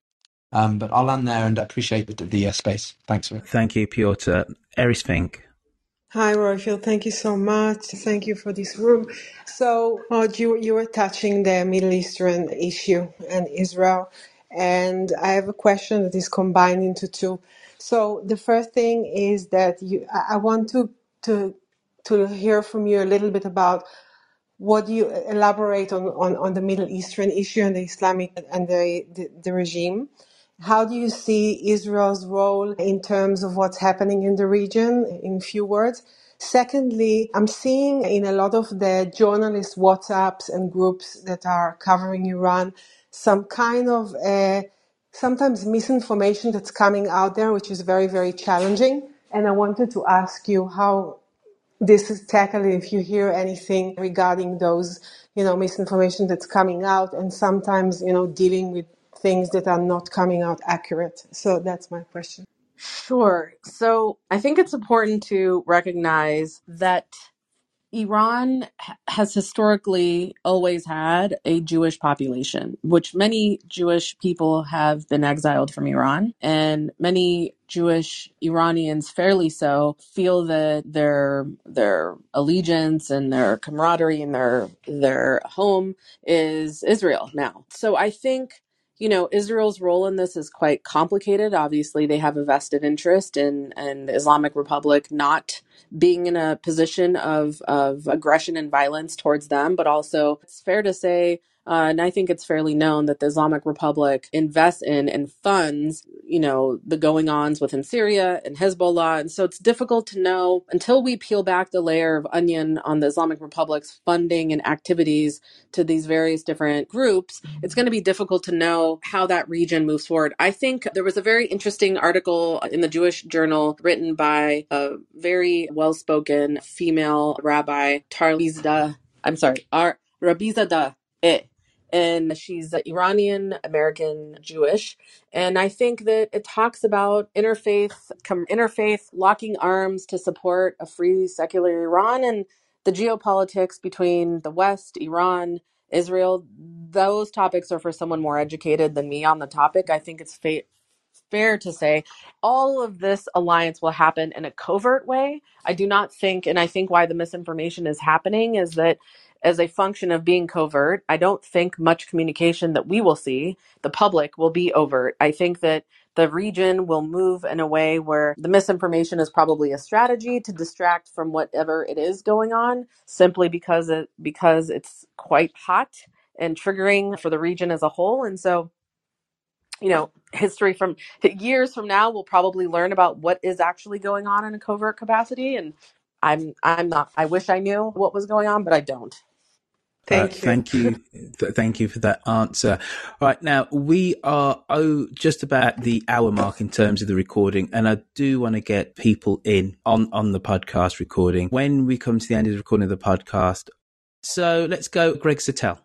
[SPEAKER 16] um, but I'll land there and appreciate the, the uh, space. Thanks. For
[SPEAKER 7] Thank you, Piotr. Eris Fink.
[SPEAKER 17] Hi, Roifield. Thank you so much. Thank you for this room. So, uh, you, you were touching the Middle Eastern issue and Israel. And I have a question that is combined into two. So, the first thing is that you, I I want to, to, to hear from you a little bit about what do you elaborate on, on, on the Middle Eastern issue and the Islamic and the, the, the regime? How do you see Israel's role in terms of what's happening in the region, in few words? Secondly, I'm seeing in a lot of the journalist WhatsApps and groups that are covering Iran some kind of uh, sometimes misinformation that's coming out there, which is very, very challenging. And I wanted to ask you how this is tackled if you hear anything regarding those, you know, misinformation that's coming out and sometimes, you know, dealing with things that are not coming out accurate. So that's my question.
[SPEAKER 9] Sure. So I think it's important to recognize that Iran has historically always had a Jewish population, which many Jewish people have been exiled from Iran, and many Jewish Iranians, fairly so, feel that their their allegiance and their camaraderie and their their home is Israel now. So I think you know, Israel's role in this is quite complicated. Obviously, they have a vested interest in, in the Islamic Republic not being in a position of, of aggression and violence towards them, but also it's fair to say uh, and I think it's fairly known that the Islamic Republic invests in and funds, you know, the going ons within Syria and Hezbollah. And so it's difficult to know until we peel back the layer of onion on the Islamic Republic's funding and activities to these various different groups, it's going to be difficult to know how that region moves forward. I think there was a very interesting article in the Jewish Journal written by a very well spoken female rabbi, Tarlizda. I'm sorry, Ar- Rabizada Eh and she's Iranian American Jewish. And I think that it talks about interfaith, interfaith locking arms to support a free secular Iran and the geopolitics between the West, Iran, Israel. Those topics are for someone more educated than me on the topic. I think it's fa- fair to say all of this alliance will happen in a covert way. I do not think, and I think why the misinformation is happening is that as a function of being covert, I don't think much communication that we will see, the public, will be overt. I think that the region will move in a way where the misinformation is probably a strategy to distract from whatever it is going on simply because it because it's quite hot and triggering for the region as a whole and so you know, history from years from now, we'll probably learn about what is actually going on in a covert capacity. And I'm, I'm not, I wish I knew what was going on, but I don't.
[SPEAKER 17] Thank
[SPEAKER 7] uh,
[SPEAKER 17] you.
[SPEAKER 7] Thank you. Th- thank you for that answer. Right now, we are oh, just about the hour mark in terms of the recording, and I do want to get people in on, on the podcast recording when we come to the end of the recording of the podcast. So let's go, Greg Sattell.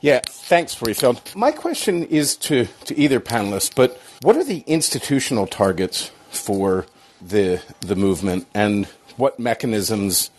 [SPEAKER 18] Yeah, thanks, Roifield. My question is to, to either panelist, but what are the institutional targets for the the movement, and what mechanisms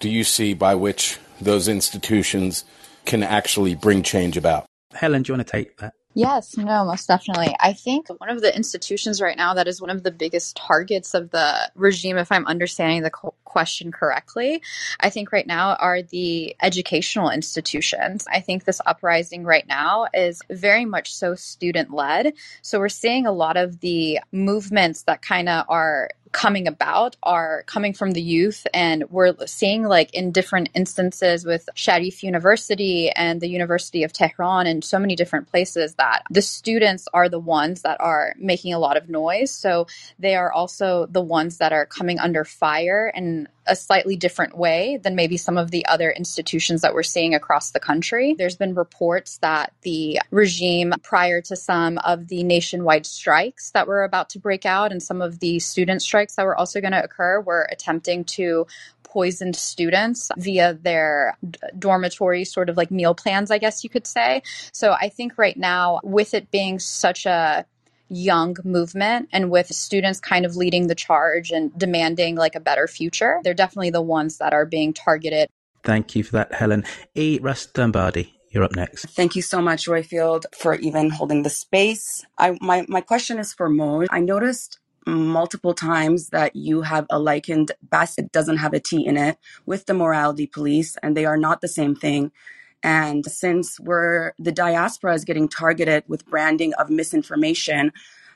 [SPEAKER 18] do you see by which those institutions can actually bring change about?
[SPEAKER 7] Helen, do you want to take that?
[SPEAKER 10] Yes, no, most definitely. I think one of the institutions right now that is one of the biggest targets of the regime, if I'm understanding the co- question correctly, I think right now are the educational institutions. I think this uprising right now is very much so student led. So we're seeing a lot of the movements that kind of are coming about are coming from the youth and we're seeing like in different instances with Sharif University and the University of Tehran and so many different places that the students are the ones that are making a lot of noise. So they are also the ones that are coming under fire in a slightly different way than maybe some of the other institutions that we're seeing across the country. There's been reports that the regime, prior to some of the nationwide strikes that were about to break out and some of the student strikes that were also going to occur, were attempting to poison students via their dormitory sort of like meal plans, I guess you could say. So I think right now, with it being such a young movement and with students kind of leading the charge and demanding like a better future, they're definitely the ones that are being targeted.
[SPEAKER 7] Thank you for that, Helen. E. Russ Dumbardi, you're up next.
[SPEAKER 19] Thank you so much, Roifield, for even holding the space. I, my, my question is for Mo. I noticed multiple times that you have a likened Bas it doesn't have a T in it with the morality police, and they are not the same thing. And since we're the diaspora is getting targeted with branding of misinformation,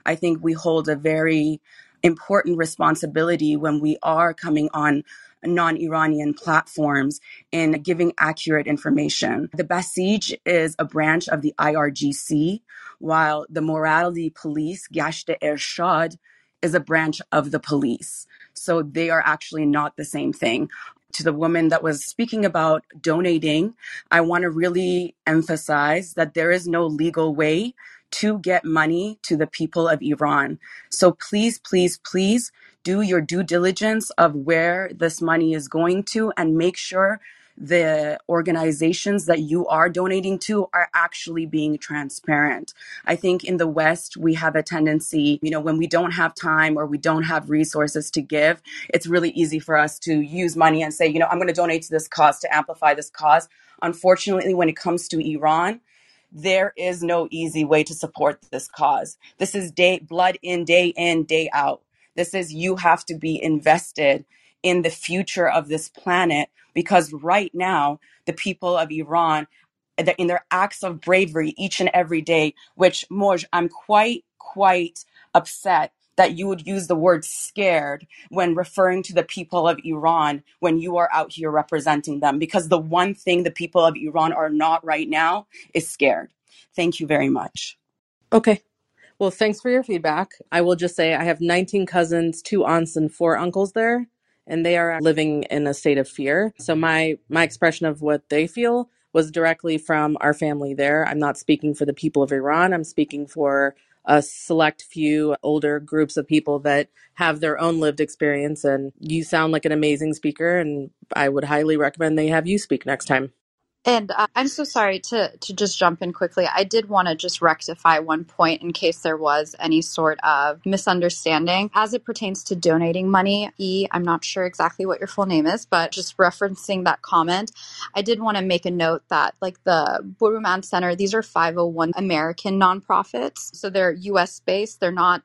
[SPEAKER 19] I think we hold a very important responsibility when we are coming on non-Iranian platforms in giving accurate information. The Basij is a branch of the IRGC, while the morality police, Gashte Ershad, is a branch of the police. So they are actually not the same thing to the woman that was speaking about donating, I want to really emphasize that there is no legal way to get money to the people of Iran. So please, please, please do your due diligence of where this money is going to and make sure the organizations that you are donating to are actually being transparent. I think in the West, we have a tendency, you know, when we don't have time or we don't have resources to give, it's really easy for us to use money and say, you know, I'm going to donate to this cause to amplify this cause. Unfortunately, when it comes to Iran, there is no easy way to support this cause. This is day blood in, day in, day out. This is you have to be invested in the future of this planet because right now the people of Iran in their acts of bravery each and every day, which Moj, I'm quite, quite upset that you would use the word scared when referring to the people of Iran when you are out here representing them. Because the one thing the people of Iran are not right now is scared. Thank you very much.
[SPEAKER 9] Okay. Well, thanks for your feedback. I will just say I have 19 cousins, two aunts, and four uncles there, and they are living in a state of fear. So my my expression of what they feel was directly from our family there. I'm not speaking for the people of Iran. I'm speaking for a select few older groups of people that have their own lived experience. And you sound like an amazing speaker, and I would highly recommend they have you speak next time.
[SPEAKER 10] And uh, I'm so sorry to to just jump in quickly. I did want to just rectify one point in case there was any sort of misunderstanding as it pertains to donating money. E, I'm not sure exactly what your full name is, but just referencing that comment, I did want to make a note that like the Boroumand Center, these are 501 American nonprofits, so they're U.S. based. They're not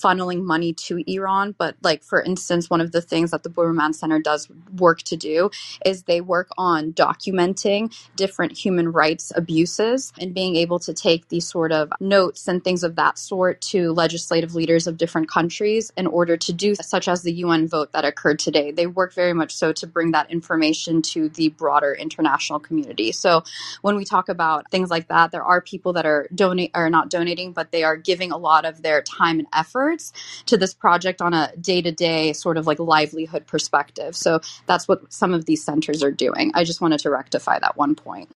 [SPEAKER 10] funneling money to Iran. But, like, for instance, one of the things that the Boroumand Center does work to do is they work on documenting different human rights abuses and being able to take these sort of notes and things of that sort to legislative leaders of different countries in order to do such as the UN vote that occurred today. They work very much so to bring that information to the broader international community. So when we talk about things like that, there are people that are donate are not donating, but they are giving a lot of their time and effort to this project on a day to day sort of like livelihood perspective. So that's what some of these centers are doing. I just wanted to rectify that one point.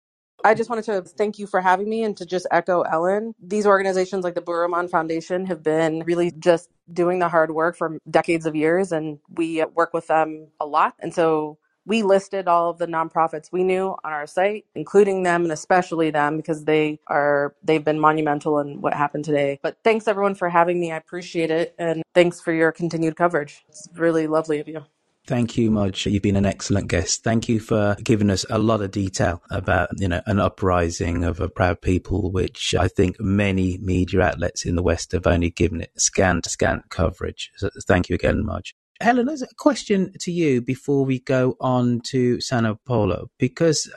[SPEAKER 9] I just wanted to thank you for having me and to just echo Ellen. These organizations like the Boroumand Foundation have been really just doing the hard work for decades of years, and we work with them a lot. And so we listed all of the nonprofits we knew on our site, including them and especially them because they are they've been monumental in what happened today. But thanks everyone for having me. I appreciate it and thanks for your continued coverage. It's really lovely of you.
[SPEAKER 7] Thank you, Moj. You've been an excellent guest. Thank you for giving us a lot of detail about, you know, an uprising of a proud people, which I think many media outlets in the West have only given it scant, scant coverage. So thank you again, Moj. Helen, there's a question to you before we go on to Sao Paulo, because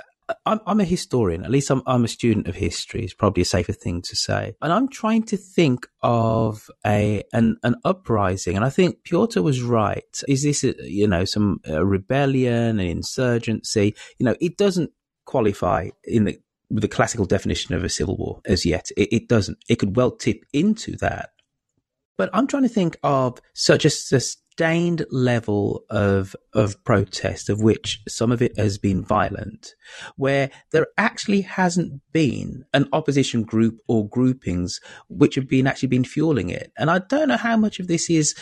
[SPEAKER 7] I'm, I'm, a historian, at least I'm, I'm, a student of history, is probably a safer thing to say. And I'm trying to think of a an, an uprising. And I think Piotr was right. Is this, a, you know, some rebellion, an insurgency? You know, it doesn't qualify in the, with the classical definition of a civil war as yet. It, it doesn't. It could well tip into that. But I'm trying to think of such a sustained level of of protest, of which some of it has been violent, where there actually hasn't been an opposition group or groupings which have been actually been fueling it. And I don't know how much of this is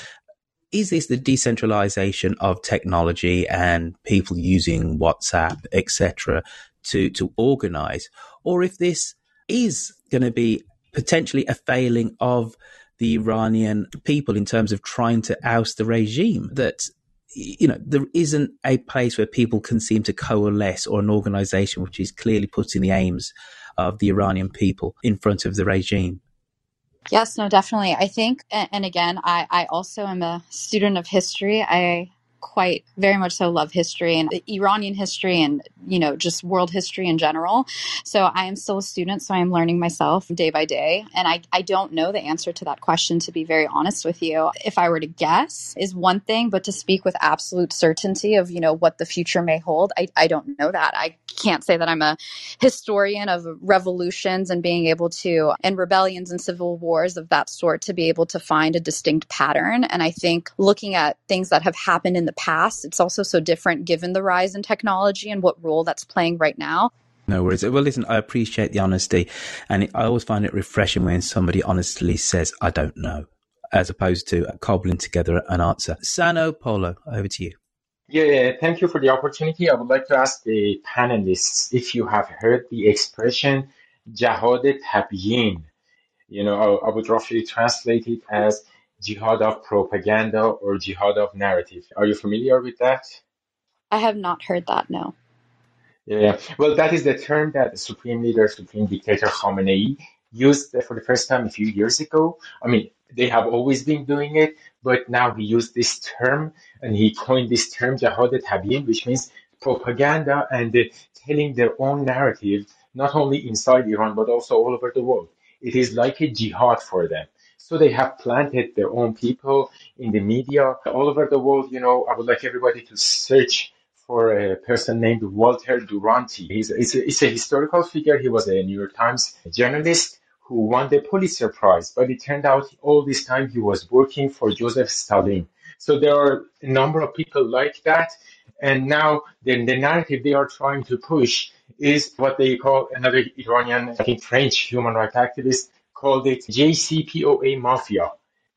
[SPEAKER 7] is this the decentralization of technology and people using WhatsApp, etc., to to organize, or if this is going to be potentially a failing of the Iranian people in terms of trying to oust the regime. That you know there isn't a place where people can seem to coalesce or an organization which is clearly putting the aims of the Iranian people in front of the regime.
[SPEAKER 10] Yes, no, definitely. I think, and again, I, I also am a student of history. I quite very much so love history and Iranian history and you know just world history in general. So I am still a student, so I am learning myself day by day, and I I don't know the answer to that question to be very honest with you. If I were to guess, is one thing, but to speak with absolute certainty of you know what the future may hold, I I don't know that. I can't say that I'm a historian of revolutions and being able to and rebellions and civil wars of that sort to be able to find a distinct pattern. And I think looking at things that have happened in the past, it's also so different given the rise in technology and what role that's playing right now.
[SPEAKER 7] No worries. Well, listen, I appreciate the honesty, and I always find it refreshing when somebody honestly says, "I don't know," as opposed to cobbling together an answer. Sano Polo, over to you.
[SPEAKER 20] Yeah, thank you for the opportunity. I would like to ask the panelists if you have heard the expression "jihad tabyin." You know, I, I would roughly translate it as jihad of propaganda or jihad of narrative. Are you familiar with that?
[SPEAKER 10] I have not heard that, no.
[SPEAKER 20] Yeah, well, that is the term that the Supreme Leader, Supreme Dictator Khamenei used for the first time a few years ago. I mean, they have always been doing it, but now he used this term and he coined this term Jihad Tabyin, which means propaganda and telling their own narrative not only inside Iran, but also all over the world. It is like a jihad for them. So they have planted their own people in the media all over the world. You know, I would like everybody to search for a person named Walter Duranty. He's, a, a historical figure. He was a New York Times journalist who won the Pulitzer Prize, but it turned out all this time he was working for Joseph Stalin. So there are a number of people like that. And now the, the narrative they are trying to push is what they call another Iranian, I think French human rights activist called it JCPOA mafia.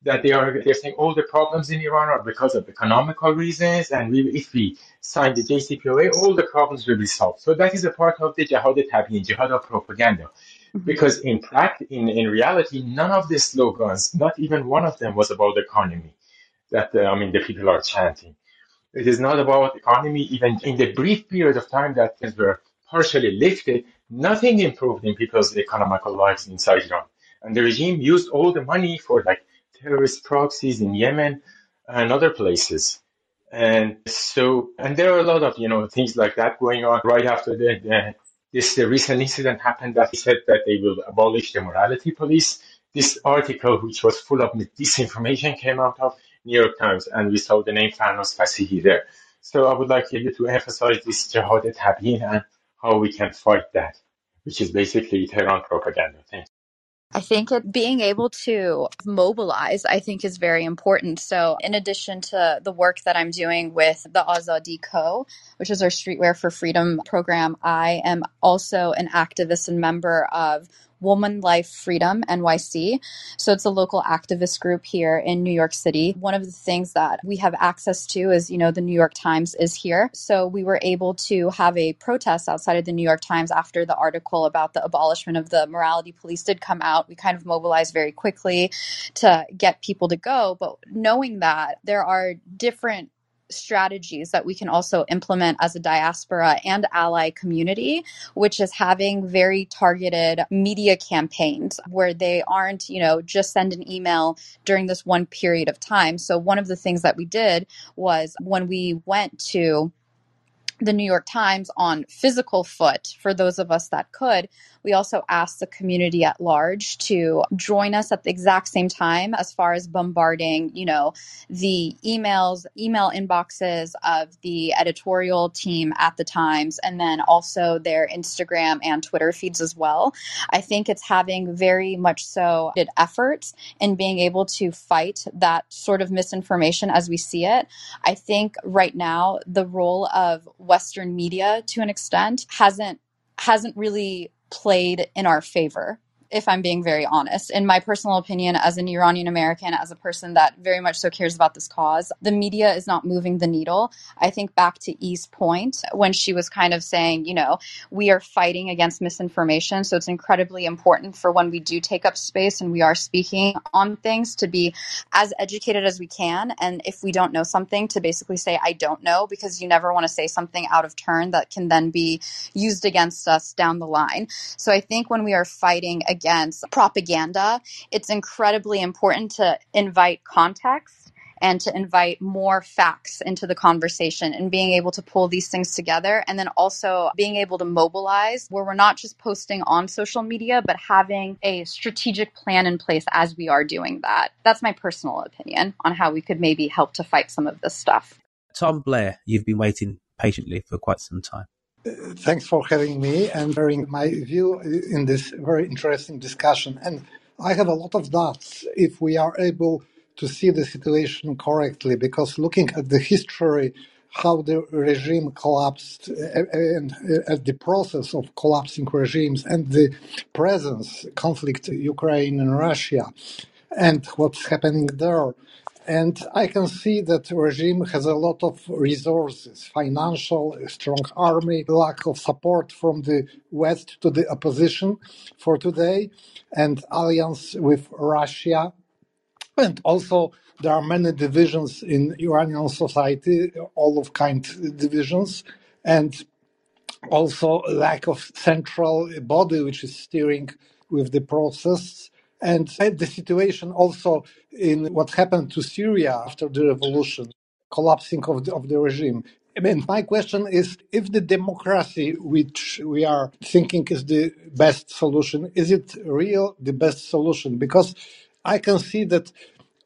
[SPEAKER 20] That they are they're saying all the problems in Iran are because of economical reasons, and we, if we sign the JCPOA, all the problems will be solved. So that is a part of the jihad tabyin, jihad of propaganda. Because in fact, in, in reality, none of the slogans, not even one of them was about the economy that, uh, I mean, the people are chanting. It is not about economy. Even in the brief period of time that things were partially lifted, nothing improved in people's economical lives inside Iran. And the regime used all the money for like terrorist proxies in Yemen and other places. And so, and there are a lot of, you know, things like that going on right after the, the this the recent incident happened that said that they will abolish the morality police. This article, which was full of disinformation, came out of New York Times, and we saw the name Farnaz Fassihi there. So I would like you to emphasize this jihad tabyin and how we can fight that, which is basically Tehran propaganda. Thank.
[SPEAKER 10] I think it, being able to mobilize, I think, is very important. So, in addition to the work that I'm doing with the Azadi Co., which is our Streetwear for Freedom program, I am also an activist and member of Woman Life Freedom NYC. So it's a local activist group here in New York City. One of the things that we have access to is, you know, the New York Times is here. So we were able to have a protest outside of the New York Times after the article about the abolishment of the morality police did come out. We kind of mobilized very quickly to get people to go. But knowing that there are different strategies that we can also implement as a diaspora and ally community, which is having very targeted media campaigns where they aren't, you know, just send an email during this one period of time. So, one of the things that we did was when we went to the New York Times on physical foot for those of us that could. We also asked the community at large to join us at the exact same time as far as bombarding, you know, the emails, email inboxes of the editorial team at the Times and then also their Instagram and Twitter feeds as well. I think it's having very much so did efforts in being able to fight that sort of misinformation as we see it. I think right now the role of Western media to an extent hasn't hasn't really played in our favor if I'm being very honest. In my personal opinion, as an Iranian American, as a person that very much so cares about this cause, the media is not moving the needle. I think back to E's point when she was kind of saying, you know, we are fighting against misinformation. So it's incredibly important for when we do take up space and we are speaking on things to be as educated as we can. And if we don't know something, to basically say, I don't know, because you never want to say something out of turn that can then be used against us down the line. So I think when we are fighting against propaganda, it's incredibly important to invite context and to invite more facts into the conversation and being able to pull these things together and then also being able to mobilize where we're not just posting on social media but having a strategic plan in place as we are doing that. That's my personal opinion on how we could maybe help to fight some of this stuff.
[SPEAKER 7] Tom Blair, you've been waiting patiently for quite some time.
[SPEAKER 21] Thanks for having me and sharing my view in this very interesting discussion. And I have a lot of doubts if we are able to see the situation correctly, because looking at the history, how the regime collapsed and at the process of collapsing regimes and the presence conflict Ukraine and Russia and what's happening there. And I can see that regime has a lot of resources, financial, strong army, lack of support from the West to the opposition for today, and alliance with Russia. And also, there are many divisions in Iranian society, all of kind divisions, and also lack of central body which is steering with the process and the situation also in what happened to Syria after the revolution, collapsing of the, of the regime. I mean, my question is if the democracy, which we are thinking is the best solution, is it real the best solution? Because I can see that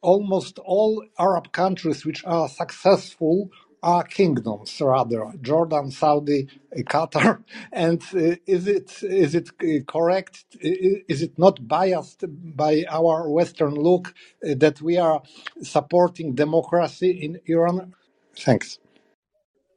[SPEAKER 21] almost all Arab countries which are successful are kingdoms, rather Jordan, Saudi, Qatar. And uh, is it is it uh, correct? Is it not biased by our Western look uh, that we are supporting democracy in Iran? Thanks.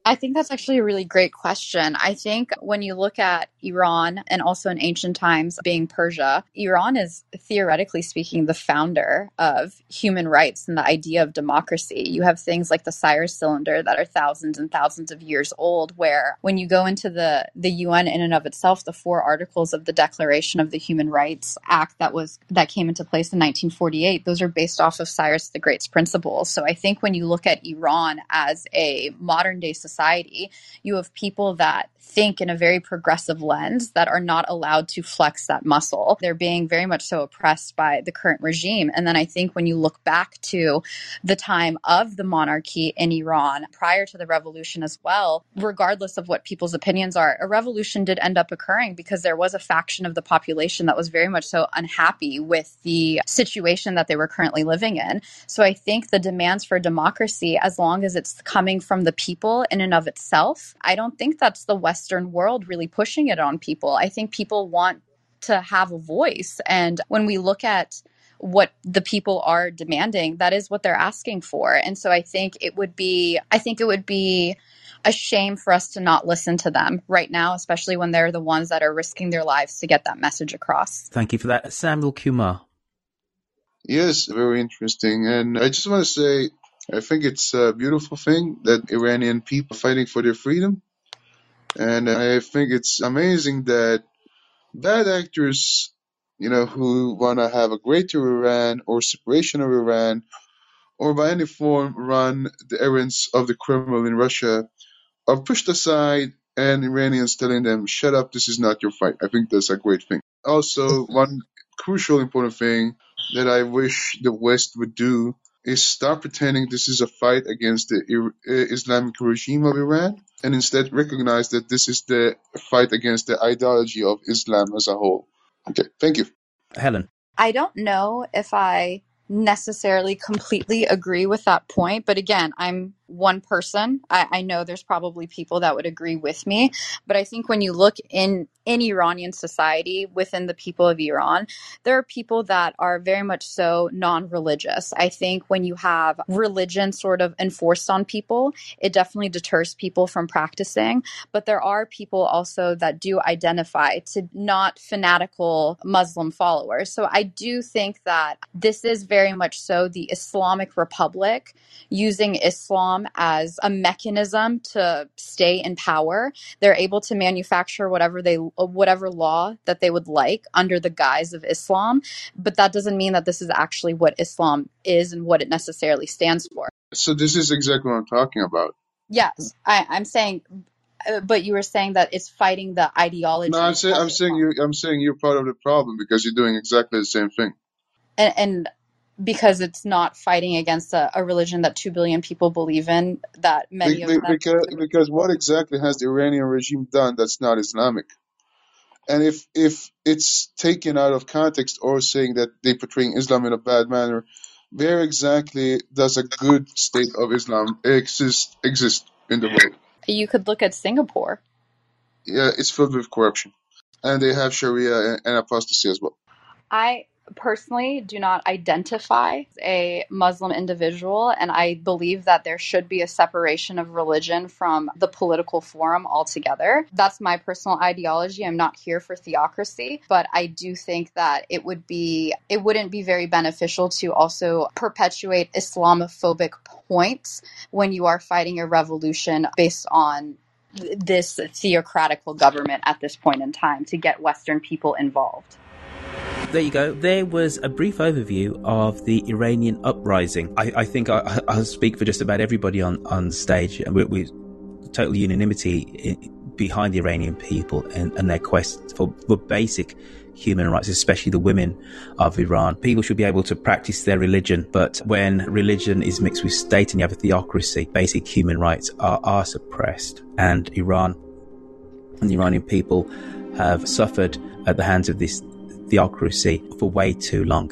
[SPEAKER 10] I think that's actually a really great question. I think when you look at Iran and also in ancient times being Persia, Iran is theoretically speaking the founder of human rights and the idea of democracy. You have things like the Cyrus cylinder that are thousands and thousands of years old where when you go into the the UN in and of itself, the four articles of the Declaration of the Human Rights Act that was that came into place in 1948, those are based off of Cyrus the Great's principles. So I think when you look at Iran as a modern day society society, you have people that think in a very progressive lens that are not allowed to flex that muscle. They're being very much so oppressed by the current regime. And then I think when you look back to the time of the monarchy in Iran prior to the revolution as well, regardless of what people's opinions are, a revolution did end up occurring because there was a faction of the population that was very much so unhappy with the situation that they were currently living in. So I think the demands for democracy, as long as it's coming from the people in and of itself, I don't think that's the Western world really pushing it on people. I think people want to have a voice. And when we look at what the people are demanding, that is what they're asking for. And so I think it would be, I think it would be a shame for us to not listen to them right now, especially when they're the ones that are risking their lives to get that message across.
[SPEAKER 7] Thank you for that. Samuel Kumar.
[SPEAKER 22] Yes, very interesting. And I just want to say, I think it's a beautiful thing that Iranian people are fighting for their freedom. And I think it's amazing that bad actors, you know, who want to have a greater Iran or separation of Iran or by any form run the errands of the Kremlin in Russia are pushed aside and Iranians telling them, shut up, this is not your fight. I think that's a great thing. Also, one crucial important thing that I wish the West would do is stop pretending this is a fight against the Islamic regime of Iran and instead recognize that this is the fight against the ideology of Islam as a whole. Okay, thank you.
[SPEAKER 7] Helen.
[SPEAKER 10] I don't know if I necessarily completely agree with that point. But again, I'm one person. I, I, know there's probably people that would agree with me. But I think when you look in in Iranian society within the people of Iran, there are people that are very much so non-religious. I think when you have religion sort of enforced on people, it definitely deters people from practicing. But there are people also that do identify to not fanatical Muslim followers. So I do think that this is very much so the Islamic Republic using Islam as a mechanism to stay in power. They're able to manufacture whatever they whatever law that they would like under the guise of Islam, but that doesn't mean that this is actually what Islam is and what it necessarily stands for.
[SPEAKER 22] So this is exactly what I'm talking about.
[SPEAKER 10] Yes, I, I'm saying uh, but you were saying that it's fighting the ideology.
[SPEAKER 22] No, I'm saying I'm saying you I'm saying you're part of the problem because you're doing exactly the same thing.
[SPEAKER 10] And, and because it's not fighting against a, a, religion that two billion people believe in, that many
[SPEAKER 22] Be,
[SPEAKER 10] of them
[SPEAKER 22] because because what exactly has the Iranian regime done that's not Islamic? And if if it's taken out of context or saying that they're portraying Islam in a bad manner, where exactly does a good state of Islam exist exist in the world?
[SPEAKER 10] You could look at Singapore.
[SPEAKER 22] Yeah, it's filled with corruption, and they have Sharia and, and apostasy as well.
[SPEAKER 10] I personally do not identify a Muslim individual, and I believe that there should be a separation of religion from the political forum altogether. That's my personal ideology. I'm not here for theocracy, but I do think that it would be it wouldn't be very beneficial to also perpetuate Islamophobic points when you are fighting a revolution based on this theocratical government at this point in time to get Western people involved
[SPEAKER 7] there you go. There was a brief overview of the Iranian uprising. I, I think I, will speak for just about everybody on, on stage. We, total unanimity behind the Iranian people and, and their quest for, for basic human rights, especially the women of Iran. People should be able to practice their religion, but when religion is mixed with state and you have a theocracy, basic human rights are, are suppressed. And Iran and the Iranian people have suffered at the hands of this theocracy for way too long.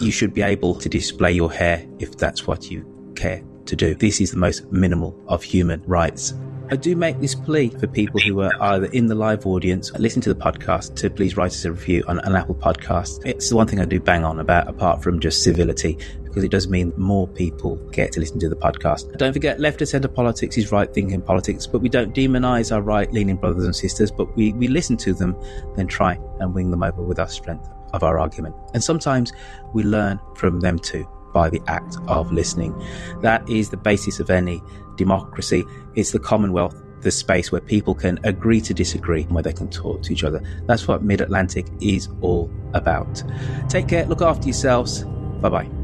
[SPEAKER 7] You should be able to display your hair if that's what you care to do. This is the most minimal of human rights. I do make this plea for people who are either in the live audience, listen to the podcast, to please write us a review on an Apple podcast. It's the one thing I do bang on about, apart from just civility, because it does mean more people get to listen to the podcast. Don't forget, left of centre politics is right thinking politics, but we don't demonize our right leaning brothers and sisters, but we, we listen to them, then try and wing them over with our strength of our argument. And sometimes we learn from them too by the act of listening. That is the basis of any democracy. It's the Commonwealth, the space where people can agree to disagree, and where they can talk to each other. That's what Mid Atlantic is all about. Take care, look after yourselves. Bye bye.